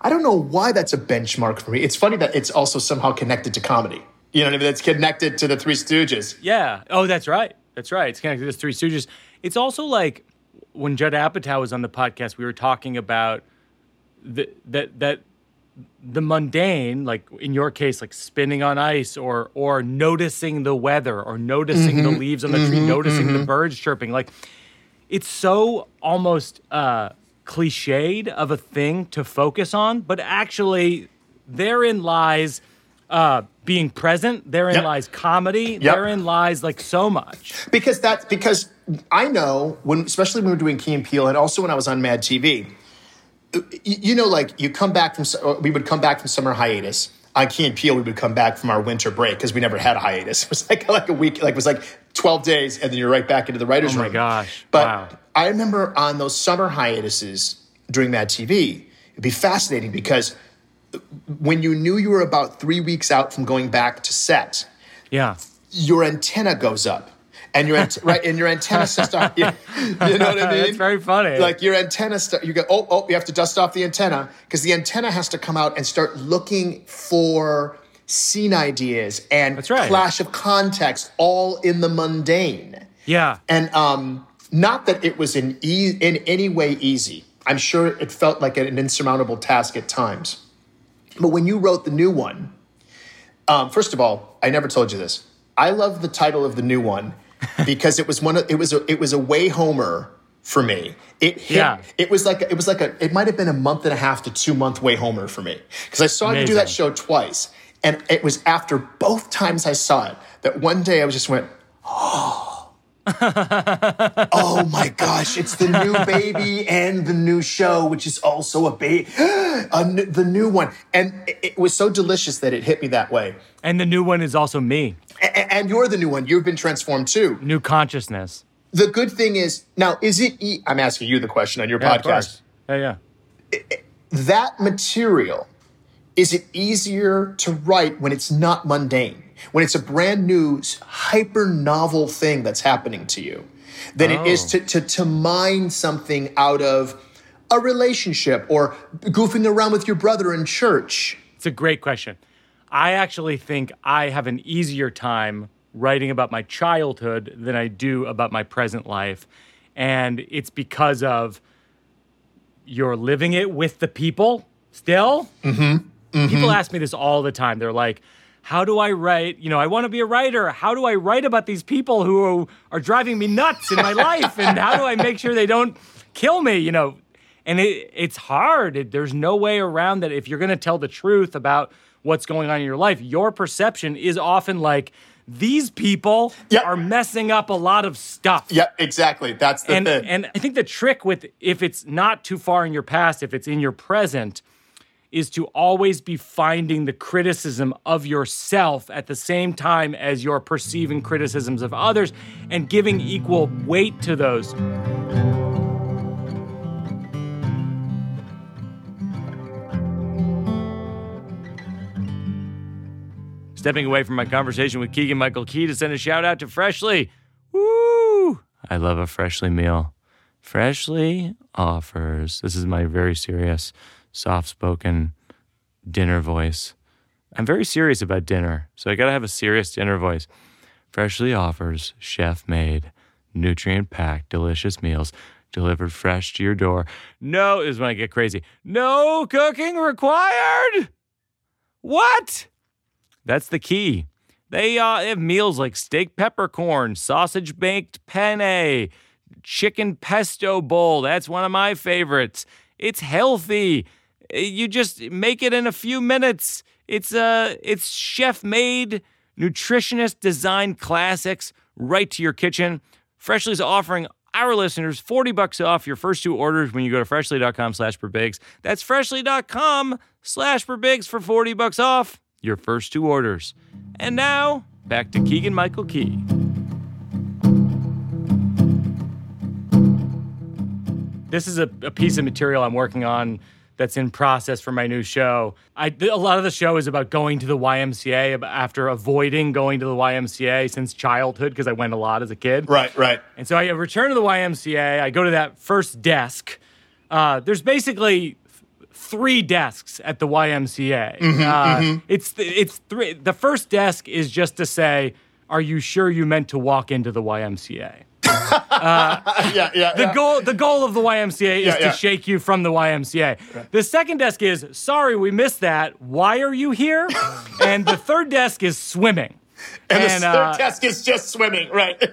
I don't know why that's a benchmark for me. It's funny that it's also somehow connected to comedy. You know what I mean? It's connected to the Three Stooges. Yeah. Oh, that's right. That's right. It's connected to the Three Stooges. It's also like when Judd Apatow was on the podcast, we were talking about the, that that the mundane, like in your case, like spinning on ice or or noticing the weather or noticing the mm-hmm. leaves on the tree, mm-hmm. noticing the mm-hmm. birds chirping. Like it's so almost uh, cliched of a thing to focus on, but actually therein lies uh, being present. Therein Yep. lies comedy. Yep. Therein lies like so much. because that's because I know when, especially when we were doing Key and Peele, and also when I was on Mad TV. y- You know, like you come back from, we would come back from summer hiatus. On Key and Peele, we would come back from our winter break because we never had a hiatus. It was like like a week, like it was like twelve days, and then you're right back into the writers' room. Oh my room. gosh. But Wow. I remember on those summer hiatuses during Mad TV, it'd be fascinating because when you knew you were about three weeks out from going back to set, Yeah. your antenna goes up. And your ant- right, and your antenna starts. You, you know what I mean? It's very funny. Like your antenna, start, you go, oh, oh, you have to dust off the antenna because the antenna has to come out and start looking for scene ideas and That's right. clash of context, all in the mundane. Yeah. And um, not that it was in e- in any way easy. I'm sure it felt like an insurmountable task at times. But when you wrote the new one, um, first of all, I never told you this. I love the title of the new one because it was one. Of, it was a, it was a way homer for me. It hit, Yeah. It was like it was like a. It might have been a month and a half to two month way homer for me because I saw you do that show twice, and it was after both times I saw it that one day I was just went. oh oh my gosh, it's the new baby and the new show, which is also a baby, the new one. And it, it was so delicious that it hit me that way. And the new one is also me. A- and you're the new one. You've been transformed too. New consciousness. The good thing is, now, is it, e- I'm asking you the question on your Yeah, podcast. Yeah, yeah. that material is it easier to write when it's not mundane when it's a brand new, hyper novel thing that's happening to you, than it is Oh. to, to, to mine something out of a relationship or goofing around with your brother in church. It's a great question. I actually think I have an easier time writing about my childhood than I do about my present life. And it's because of you're living it with the people still. Mm-hmm. People mm-hmm. ask me this all the time. They're like, how do I write? You know, I want to be a writer. How do I write about these people who are driving me nuts in my life? And how do I make sure they don't kill me? You know, and it, it's hard. It, there's no way around that. If you're going to tell the truth about what's going on in your life, your perception is often like these people Yep. are messing up a lot of stuff. Yep, exactly. That's the And thing. and I think the trick with if it's not too far in your past, if it's in your present, is to always be finding the criticism of yourself at the same time as you're perceiving criticisms of others and giving equal weight to those. Stepping away from my conversation with Keegan Michael Key to send a shout out to Freshly. Woo! I love a Freshly meal. Freshly offers, this is my very serious, soft spoken dinner voice. I'm very serious about dinner, so I gotta have a serious dinner voice. Freshly offers chef made, nutrient packed, delicious meals delivered fresh to your door. No, is when I get crazy. No cooking required. What? That's the key. They uh, have meals like steak peppercorn, sausage baked penne, chicken pesto bowl. That's one of my favorites. It's healthy. Uh, You just make it in a few minutes. It's uh it's chef made, nutritionist designed classics right to your kitchen. Freshly's offering our listeners 40 bucks off your first two orders when you go to freshly.com slash birbigs. That's freshly.com slash birbigs for 40 bucks off your first two orders. And now, back to Keegan Michael Key. This is a, a piece of material I'm working on that's in process for my new show. I, a lot of the show is about going to the YMCA after avoiding going to the YMCA since childhood because I went a lot as a kid. right, right. And so I return to the YMCA. I go to that first desk. Uh, there's basically three desks at the YMCA. uh, It's th- it's three. The first desk is just to say, "Are you sure you meant to walk into the YMCA?" yeah, yeah. The goal the goal of the YMCA is Yeah, to yeah. shake you from the YMCA. The second desk is, "Sorry, we missed that. Why are you here?" and the third desk is swimming. and the and, third uh, desk is just swimming, right?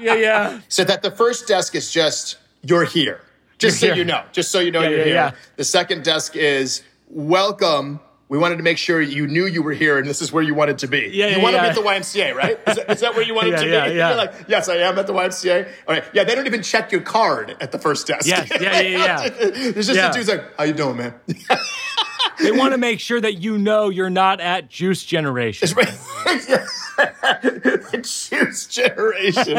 Yeah, yeah. so that the first desk is just you're here, just You're so here. you know, just so you know Yeah, you're yeah, here. yeah. The second desk is welcome. We wanted to make sure you knew you were here and this is where you wanted to be. Yeah, you yeah, want to be at the YMCA, right? Is that, is that where you wanted Yeah, to yeah, be? yeah. You're like, yes, I am at the YMCA. All right. Yeah, they don't even check your card at the first desk. Yes, yeah, yeah, yeah. There's just Yeah. a dude's like, how you doing, man? They want to make sure that you know you're not at Juice Generation. the juice generation.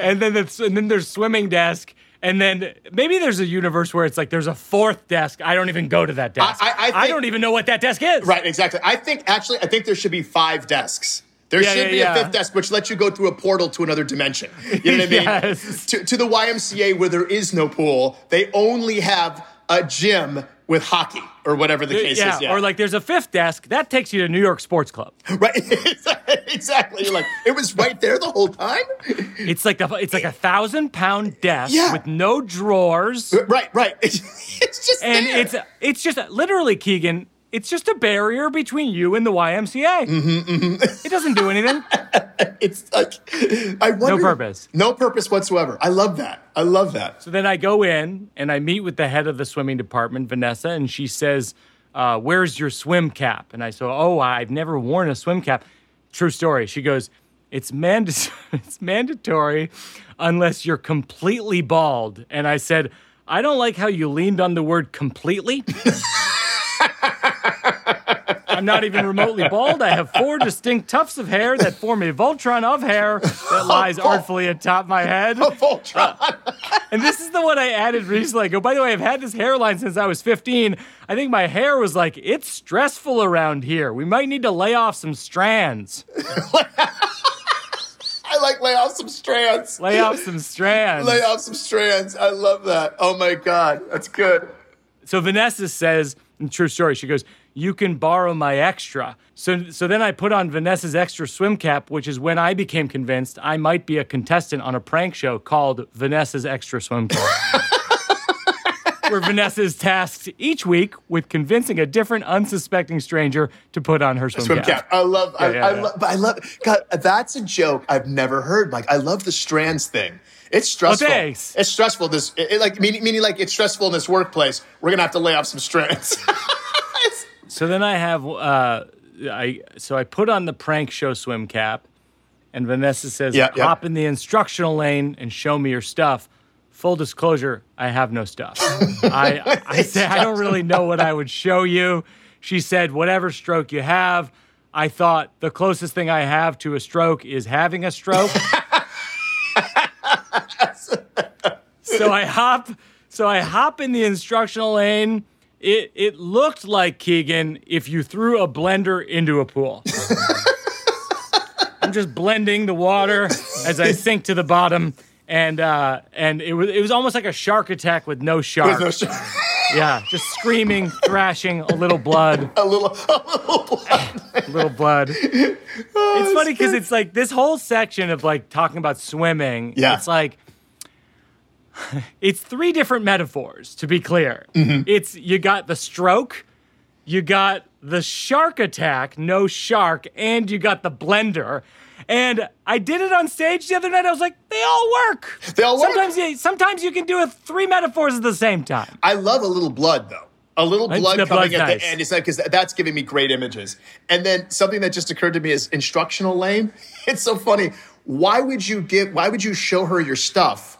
and then it's, and then there's swimming desk, and then maybe there's a universe where it's like there's a fourth desk. I don't even go to that desk. I- I think- don't even know what that desk is. Right, exactly. I think actually, I think there should be five desks. There Yeah, should yeah, be yeah. a fifth desk, which lets you go through a portal to another dimension. You know what I mean? Yes. To, to the YMCA where there is no pool, they only have a gym with hockey or whatever the uh, case Yeah, is. Yeah, or like there's a fifth desk that takes you to New York Sports Club. right, exactly. You're like, it was right there the whole time. It's like a it's like a thousand pound desk Yeah. with no drawers, uh, Right, right. It's, just and there. it's it's just literally Keegan. It's just a barrier between you and the YMCA. Mm-hmm, It doesn't do anything. it's like I wonder. No purpose. No purpose whatsoever. I love that. I love that. So then I go in and I meet with the head of the swimming department, Vanessa, and she says, uh, "Where's your swim cap?" And I say, "Oh, I've never worn a swim cap." True story. She goes, "It's manda- it's mandatory unless you're completely bald." And I said, "I don't like how you leaned on the word completely." I'm not even remotely bald. I have four distinct tufts of hair that form a Voltron of hair that lies artfully atop my head. A Voltron. And this is the one I added recently. I go, by the way, I've had this hairline since I was 15. I think my hair was like, it's stressful around here. We might need to lay off some strands. I like lay off some strands. Lay off some strands. Lay off some strands. I love that. Oh my God. That's good. So Vanessa says, true story, she goes, You can borrow my extra. So, so then I put on Vanessa's extra swim cap, which is when I became convinced I might be a contestant on a prank show called Vanessa's Extra Swim Cap. where Vanessa is tasked each week with convincing a different unsuspecting stranger to put on her swim, Swim cap. I love. I, yeah, I yeah. love. But I love. God, that's a joke I've never heard. Like I love the strands thing. It's oh, stressful. thanks. It's stressful. This it, it, like meaning, meaning like it's stressful in this workplace. We're gonna have to lay off some strands. So then I have uh I so I put on the prank show swim cap and Vanessa says Yeah, yeah. hop in the instructional lane and show me your stuff. Full disclosure, I have no stuff. I I say I don't really know what I would show you. She said whatever stroke you have. I thought the closest thing I have to a stroke is having a stroke. so I hop so I hop in the instructional lane. It it looked like Keegan if you threw a blender into a pool. I'm just blending the water as I sink to the bottom, and uh, and it was it was almost like a shark attack with no shark. No sh- Yeah, just screaming, thrashing, a little blood, a little, a little blood. a little blood. it's funny because it's like this whole section of like talking about swimming. Yeah. It's like it's three different metaphors to be clear. Mm-hmm. It's you got the stroke, you got the shark attack, no shark, and you got the blender. And I did it on stage the other night. I was like, they all work. They all work. Sometimes you, sometimes you can do it three metaphors at the same time. I love a little blood though. A little blood coming at nice. the end. It's like because that's giving me great images. And then something that just occurred to me is instructional lane. It's so funny. Why would you give? Why would you show her your stuff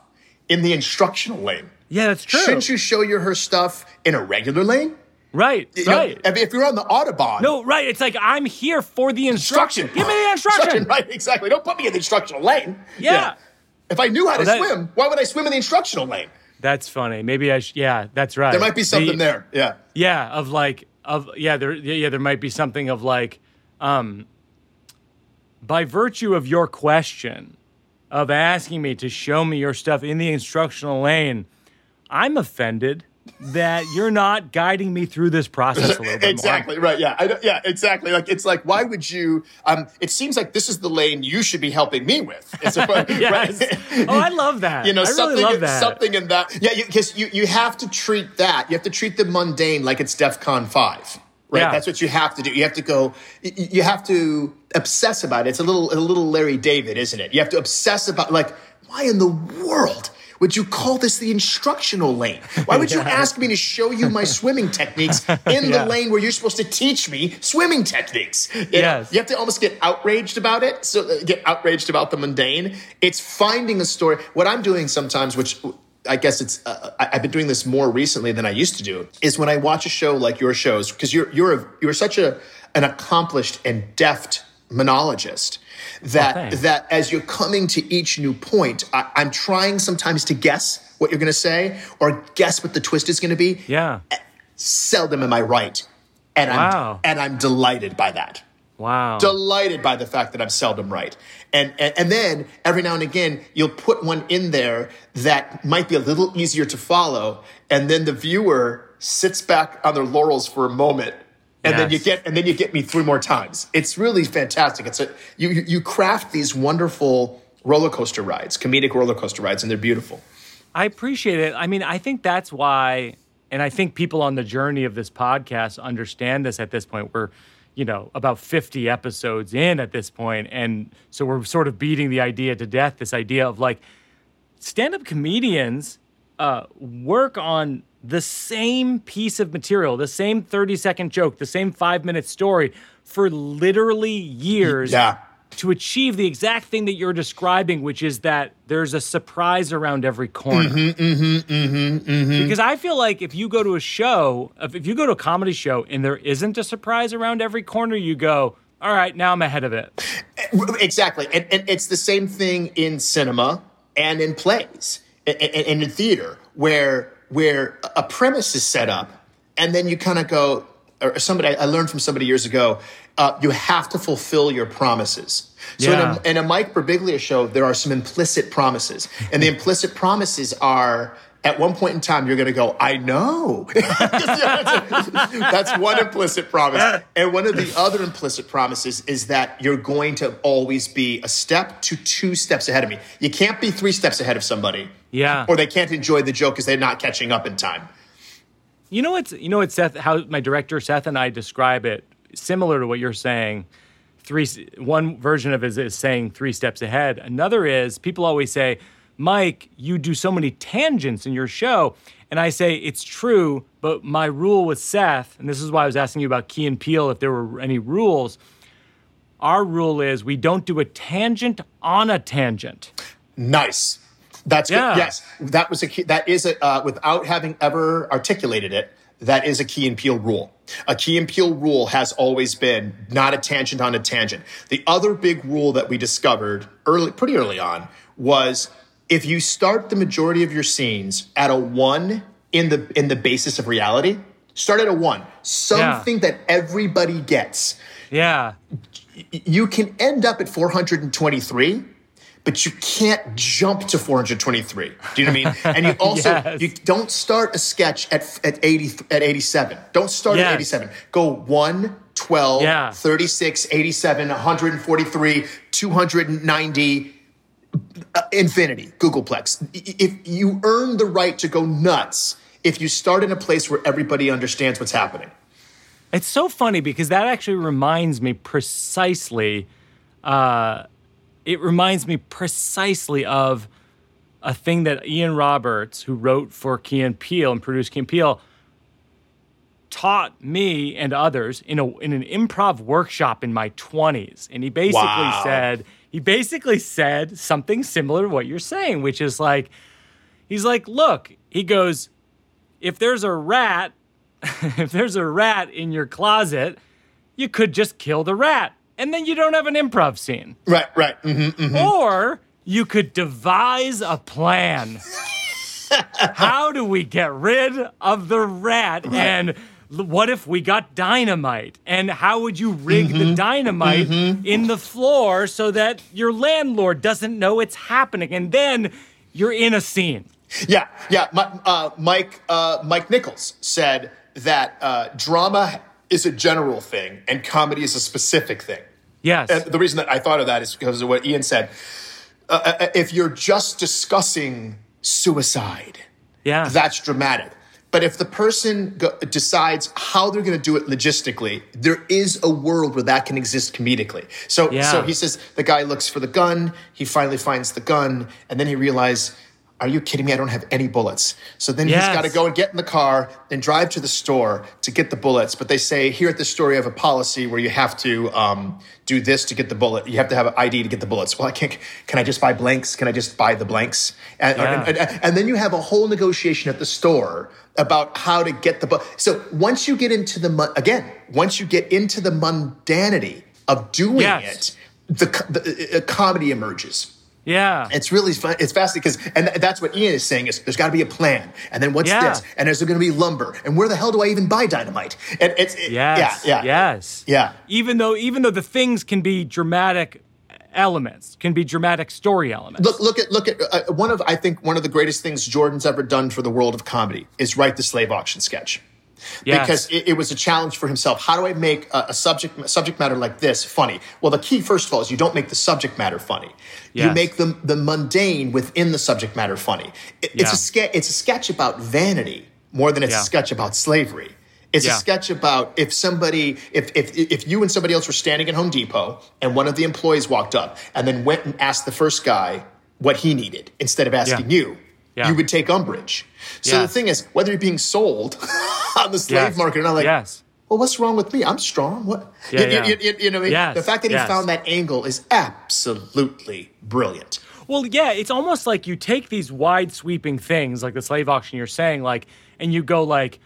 in the instructional lane? Yeah, that's true. Shouldn't you show your her stuff in a regular lane? Right, You know, right. if, if you're on the autobahn, No, right. It's like I'm here for the instruction. Give me the instruction. Right, exactly. Don't put me in the instructional lane. Yeah. If I knew how to that- swim, why would I swim in the instructional lane? That's funny. Maybe I. Sh- yeah, that's right. There might be something The- there. Yeah. Yeah, of like of yeah, there yeah, there might be something of like um by virtue of your question of asking me to show me your stuff in the instructional lane, I'm offended that you're not guiding me through this process a little bit exactly right yeah I yeah exactly like it's like why would you um it seems like this is the lane you should be helping me with it's a. Yes. right? Oh, I love that. you know I something really love that. something in that yeah because you, you have to treat that you have to treat the mundane like it's defcon 5 right Yeah. that's what you have to do you have to go you have to obsess about it it's a little a little larry david isn't it you have to obsess about like why in the world would you call this the instructional lane? Why would you ask me to show you my swimming techniques in Yeah. the lane where you're supposed to teach me swimming techniques? You know, Yes. you have to almost get outraged about it. So uh, get outraged about the mundane. It's finding a story. What I'm doing sometimes, which I guess it's uh, I've been doing this more recently than I used to do, is when I watch a show like your shows because you're you're a, you're such a an accomplished and deft monologist that thanks. that as you're coming to each new point, I, I'm trying sometimes to guess what you're going to say or guess what the twist is going to be. Yeah. Seldom am I right, and Wow. I'm and I'm delighted by that Wow. delighted by the fact that I'm seldom right. And, and and then every now and again you'll put one in there that might be a little easier to follow, and then the viewer sits back on their laurels for a moment. And then you get and then you get me three more times. It's really fantastic. It's a you you you craft these wonderful roller coaster rides, comedic roller coaster rides, and they're beautiful. I appreciate it. I mean, I think that's why, and I think people on the journey of this podcast understand this at this point. We're, you know, about 50 episodes in at this point, And so we're sort of beating the idea to death this idea of like stand up comedians uh, work on the same piece of material, the same 30 second joke, the same five minute story for literally years Yeah. To achieve the exact thing that you're describing, which is that there's a surprise around every corner. Mm-hmm, mm-hmm, mm-hmm, mm-hmm. Because I feel like if you go to a show, if, you go to a comedy show and there isn't a surprise around every corner, you go, all right, now I'm ahead of it. Exactly. And, and it's the same thing in cinema and in plays and, and in theater where where a premise is set up and then you kind of go or somebody I learned from somebody years ago uh, you have to fulfill your promises. So Yeah. in, a, in a mike birbiglia show there are some implicit promises and the implicit promises are at one point in time you're going to go i know. That's one implicit promise. And one of the other implicit promises is that you're going to always be a step to two steps ahead of me. You can't be three steps ahead of somebody Yeah. or they can't enjoy the joke because they're not catching up in time You know what's you know what Seth how my director Seth and I describe it similar to what you're saying. Three one version of it is, saying three steps ahead. Another is people always say, "Mike, you do so many tangents in your show." And I say it's true, but my rule with Seth, and this is why I was asking you about Key and Peele if there were any rules. Our rule is we don't do a tangent on a tangent. Nice. That's Yeah. good. Yes, that was a key. That is a uh, without having ever articulated it. That is a Key and Peele rule. A Key and Peele rule has always been not a tangent on a tangent. The other big rule that we discovered early, pretty early on, was if you start the majority of your scenes at a one in the in the basis of reality, start at a one, something that everybody gets Yeah. you can end up at 423 but you can't jump to 423 do you know what i mean and you also Yes. you don't start a sketch at at 80 at 87 don't start Yes. at 87 go 1 12 Yeah. 36 87 143 290 uh, infinity googolplex if you earn the right to go nuts if you start in a place where everybody understands what's happening It's so funny because that actually reminds me precisely. Uh, it reminds me precisely of a thing that Ian Roberts, who wrote for Key and Peele and produced Key and Peele, taught me and others in a in an improv workshop in my twenties, and he basically Wow. said he basically said something similar to what you're saying, which is like he's like, look, he goes, if there's a rat if there's a rat in your closet, you could just kill the rat and then you don't have an improv scene. right right hmm Or you could devise a plan. How do we get rid of the rat? And what if we got dynamite? And how would you rig the dynamite in the floor so that your landlord doesn't know it's happening? And then you're in a scene. Yeah, yeah. Mi- uh, Mike uh, Mike Nichols said that uh, drama is a general thing and comedy is a specific thing. Yes. And the reason that I thought of that is because of what Ian said. Uh, uh, if you're just discussing suicide, yeah. that's dramatic. But if the person go- decides how they're going to do it logistically, there is a world where that can exist comedically. So, Yeah. so he says the guy looks for the gun. He finally finds the gun, and then he realizes, "Are you kidding me? I don't have any bullets." So then Yes. he's got to go and get in the car and drive to the store to get the bullets. But they say here at the store you have a policy where you have to um, do this to get the bullet. You have to have an ID to get the bullets. Well, I can't. Can I just buy blanks? Can I just buy the blanks? And, Yeah. and- and- and then you have a whole negotiation at the store about how to get the bullet. So once you get into the again, once you get into the mundanity of doing Yes. it, the, co- the uh, comedy emerges. Yeah. It's really fun. It's fascinating because, and that's what Ian is saying is there's got to be a plan. And then what's Yeah. this? And is there going to be lumber? And where the hell do I even buy dynamite? And it's it, Yes. yeah, yeah, Yes. yeah. Even though even though the things can be dramatic elements, can be dramatic story elements. Look, look at look at uh, one of I think one of the greatest things Jordan's ever done for the world of comedy is write the slave auction sketch. Yes. because it, it was a challenge for himself. How do I make a, a subject a subject matter like this funny? Well, the key, first of all, is you don't make the subject matter funny. You make the the mundane within the subject matter funny. It- It's Yeah. a sketch. It's a sketch about vanity more than it's Yeah. a sketch about slavery. It's Yeah. a sketch about if somebody, if, if if you and somebody else were standing at Home Depot and one of the employees walked up and then went and asked the first guy what he needed instead of asking Yeah. you, Yeah. you would take umbrage. So the thing is, whether you're being sold on the slave Yes. market or not, like, yes. well, what's wrong with me? I'm strong. What? Yeah, you, yeah. You, you- you know, what I mean? Yes, the fact that he yes. found that angle is absolutely brilliant. Well, yeah, it's almost like you take these wide sweeping things like the slave auction you're saying like and you go like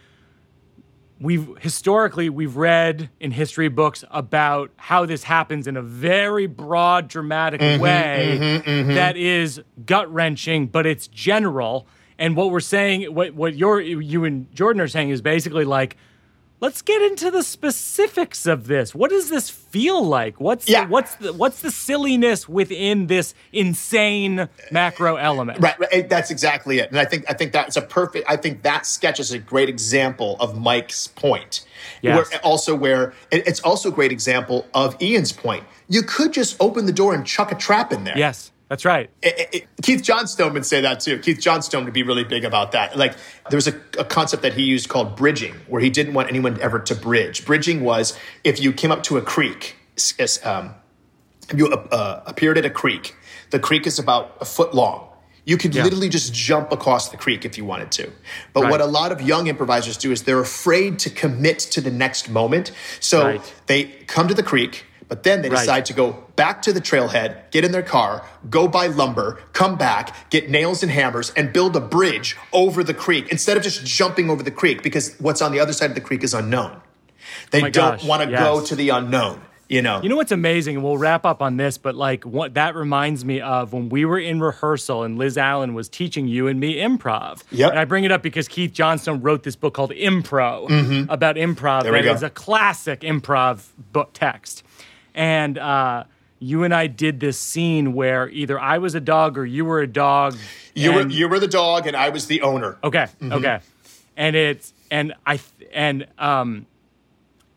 we've historically we've read in history books about how this happens in a very broad dramatic mm-hmm, way mm-hmm, mm-hmm. that is gut-wrenching but it's general. And what we're saying what what you're you and Jordan are saying is basically like let's get into the specifics of this what does this feel like what's Yeah. what's the what's the silliness within this insane macro element Right, right. That's exactly it. And I think I think that's a perfect. I think that sketch is a great example of Mike's point. Yes. Where, also, where it- it's also a great example of Ian's point. You could just open the door and chuck a trap in there. yes that's right It- it- it- Keith Johnstone would say that too. Keith Johnstone would be really big about that. Like there was a, a concept that he used called bridging, where he didn't want anyone ever to bridge. Bridging was if you came up to a creek, um, you uh, appeared at a creek. The creek is about a foot long. You could Yeah. literally just jump across the creek if you wanted to. But Right. what a lot of young improvisers do is they're afraid to commit to the next moment. So Right. they come to the creek, but then they Right. decide to go back to the trailhead, get in their car, go buy lumber, come back, get nails and hammers, and build a bridge over the creek instead of just jumping over the creek because what's on the other side of the creek is unknown. They Oh don't want to go to the unknown, you know? You know what's amazing, and we'll wrap up on this, but like what that reminds me of when we were in rehearsal and Liz Allen was teaching you and me improv. Yep. And I bring it up because Keith Johnstone wrote this book called Impro about improv. Mm-hmm. There we go. is a classic improv book text. And uh, you and I did this scene where either I was a dog or you were a dog. you, were, you were the dog and I was the owner. Okay. Mm-hmm. Okay. And it's and I and um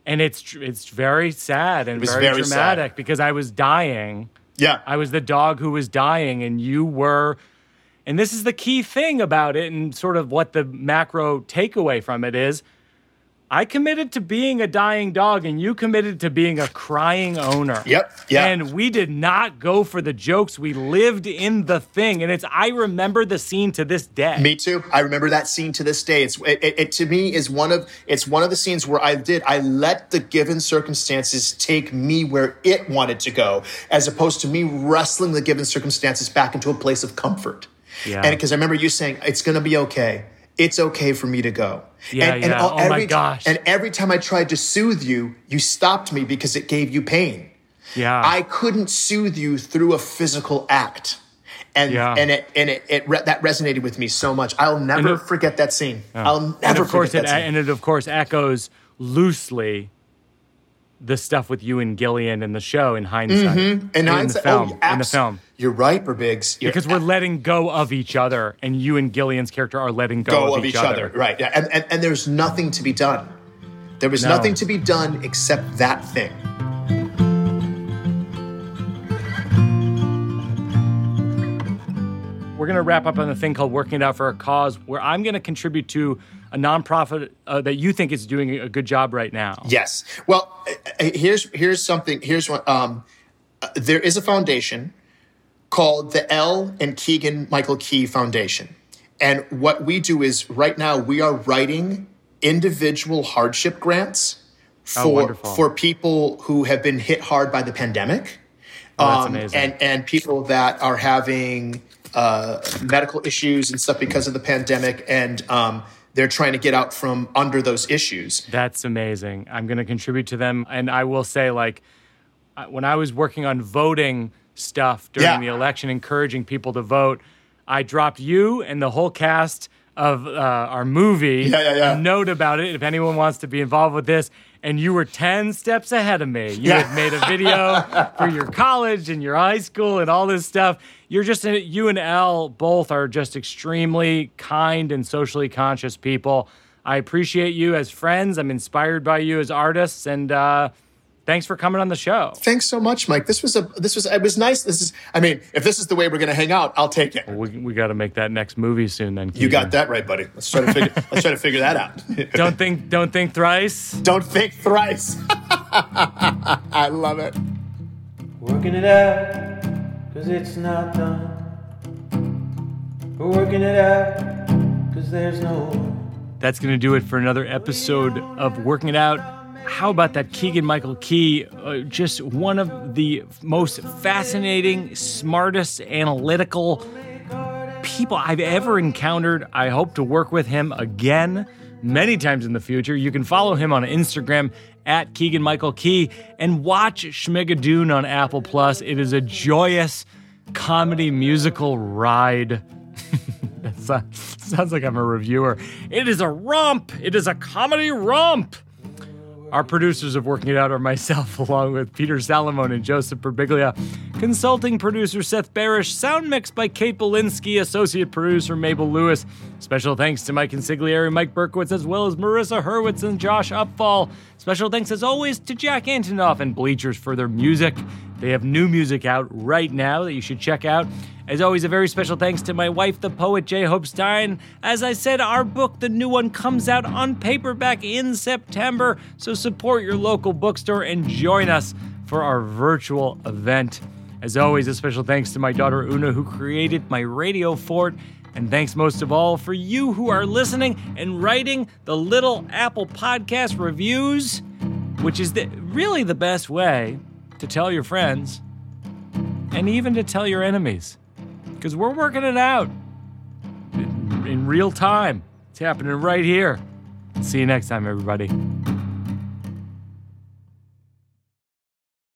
and it's it's very sad and was very, very sad. dramatic because I was dying. Yeah. I was the dog who was dying and you were and this is the key thing about it and sort of what the macro takeaway from it is I committed to being a dying dog and you committed to being a crying owner. Yep, yeah. And we did not go for the jokes. We lived in the thing. And it's I remember the scene to this day. Me too. I remember that scene to this day. It's it, it, it to me is one of it's one of the scenes where I did I let the given circumstances take me where it wanted to go, as opposed to me wrestling the given circumstances back into a place of comfort. Yeah. And because I remember you saying it's going to be okay. It's okay for me to go. Yeah, and, and all- Oh my every, gosh. And every time I tried to soothe you, you stopped me because it gave you pain. Yeah. I couldn't soothe you through a physical act. And Yeah. and it and it, it re- that resonated with me so much. I'll never it- forget that scene. I'll never and of course forget it that scene. and it of course echoes loosely the stuff with you and Gillian in the show in hindsight. and in hindsight, the film. oh, in the oh, film. You're right, Birbigs. You're Because we're letting go of each other and you and Gillian's character are letting go, go of each other. Right. Yeah. And, and and there's nothing to be done. There was No. nothing to be done except that thing. We're going to wrap up on the thing called Working It Out for a Cause, where I'm going to contribute to a nonprofit uh, that you think is doing a good job right now. Yes. Well, uh, uh, here's here's something. Here's what. Um, uh, there is a foundation called the Elle and Keegan Michael Key Foundation, and what we do is right now we are writing individual hardship grants Oh, for wonderful. for people who have been hit hard by the pandemic. Oh, that's Um, and and people that are having uh, medical issues and stuff because of the pandemic, and um, they're trying to get out from under those issues. That's amazing. I'm going to contribute to them. And I will say, like, when I was working on voting stuff during Yeah. the election, encouraging people to vote, I dropped you and the whole cast of uh, our movie Yeah, yeah, yeah. a note about it if anyone wants to be involved with this. And you were 10 steps ahead of me. You Yeah. had made a video for your college and your high school and all this stuff. You're just, you and Elle both are just extremely kind and socially conscious people. I appreciate you as friends. I'm inspired by you as artists. And uh, thanks for coming on the show. Thanks so much, Mike. This was a this was it was nice. This is I mean, if this is the way we're gonna hang out, I'll take it. We, we got to make that next movie soon then. You got that right, buddy. Let's try to figure let's try to figure that out. Don't think, don't think thrice. Don't think thrice. I love it. Working it out, cause it's not done. We're working it out, cause there's no. That's going to do it for another episode of Working It Out. How about that Keegan Michael Key? Uh, just one of the most fascinating, smartest, analytical people I've ever encountered. I hope to work with him again many times in the future. You can follow him on Instagram at Keegan Michael Key and watch Schmigadoon on Apple Plus. It is a joyous comedy musical ride. sounds like I'm a reviewer. It is a romp. It is a comedy romp. Our producers of Working It Out are myself, along with Peter Salamone and Joseph Birbiglia. Consulting producer Seth Barrish. Sound mixed by Kate Belinsky. Associate producer Mabel Lewis. Special thanks to Mike Consigliere, Mike Berkowitz, as well as Marissa Hurwitz and Josh Upfall. Special thanks, as always, to Jack Antonoff and Bleachers for their music. They have new music out right now that you should check out. As always, a very special thanks to my wife, the poet J. Hope Stein. As I said, our book, the new one, comes out on paperback in September, so support your local bookstore and join us for our virtual event. As always, a special thanks to my daughter Oona, who created my radio fort. And thanks most of all for you who are listening and writing the Little Apple Podcast reviews, which is the, really the best way to tell your friends and even to tell your enemies because we're working it out in, in real time. It's happening right here. See you next time, everybody.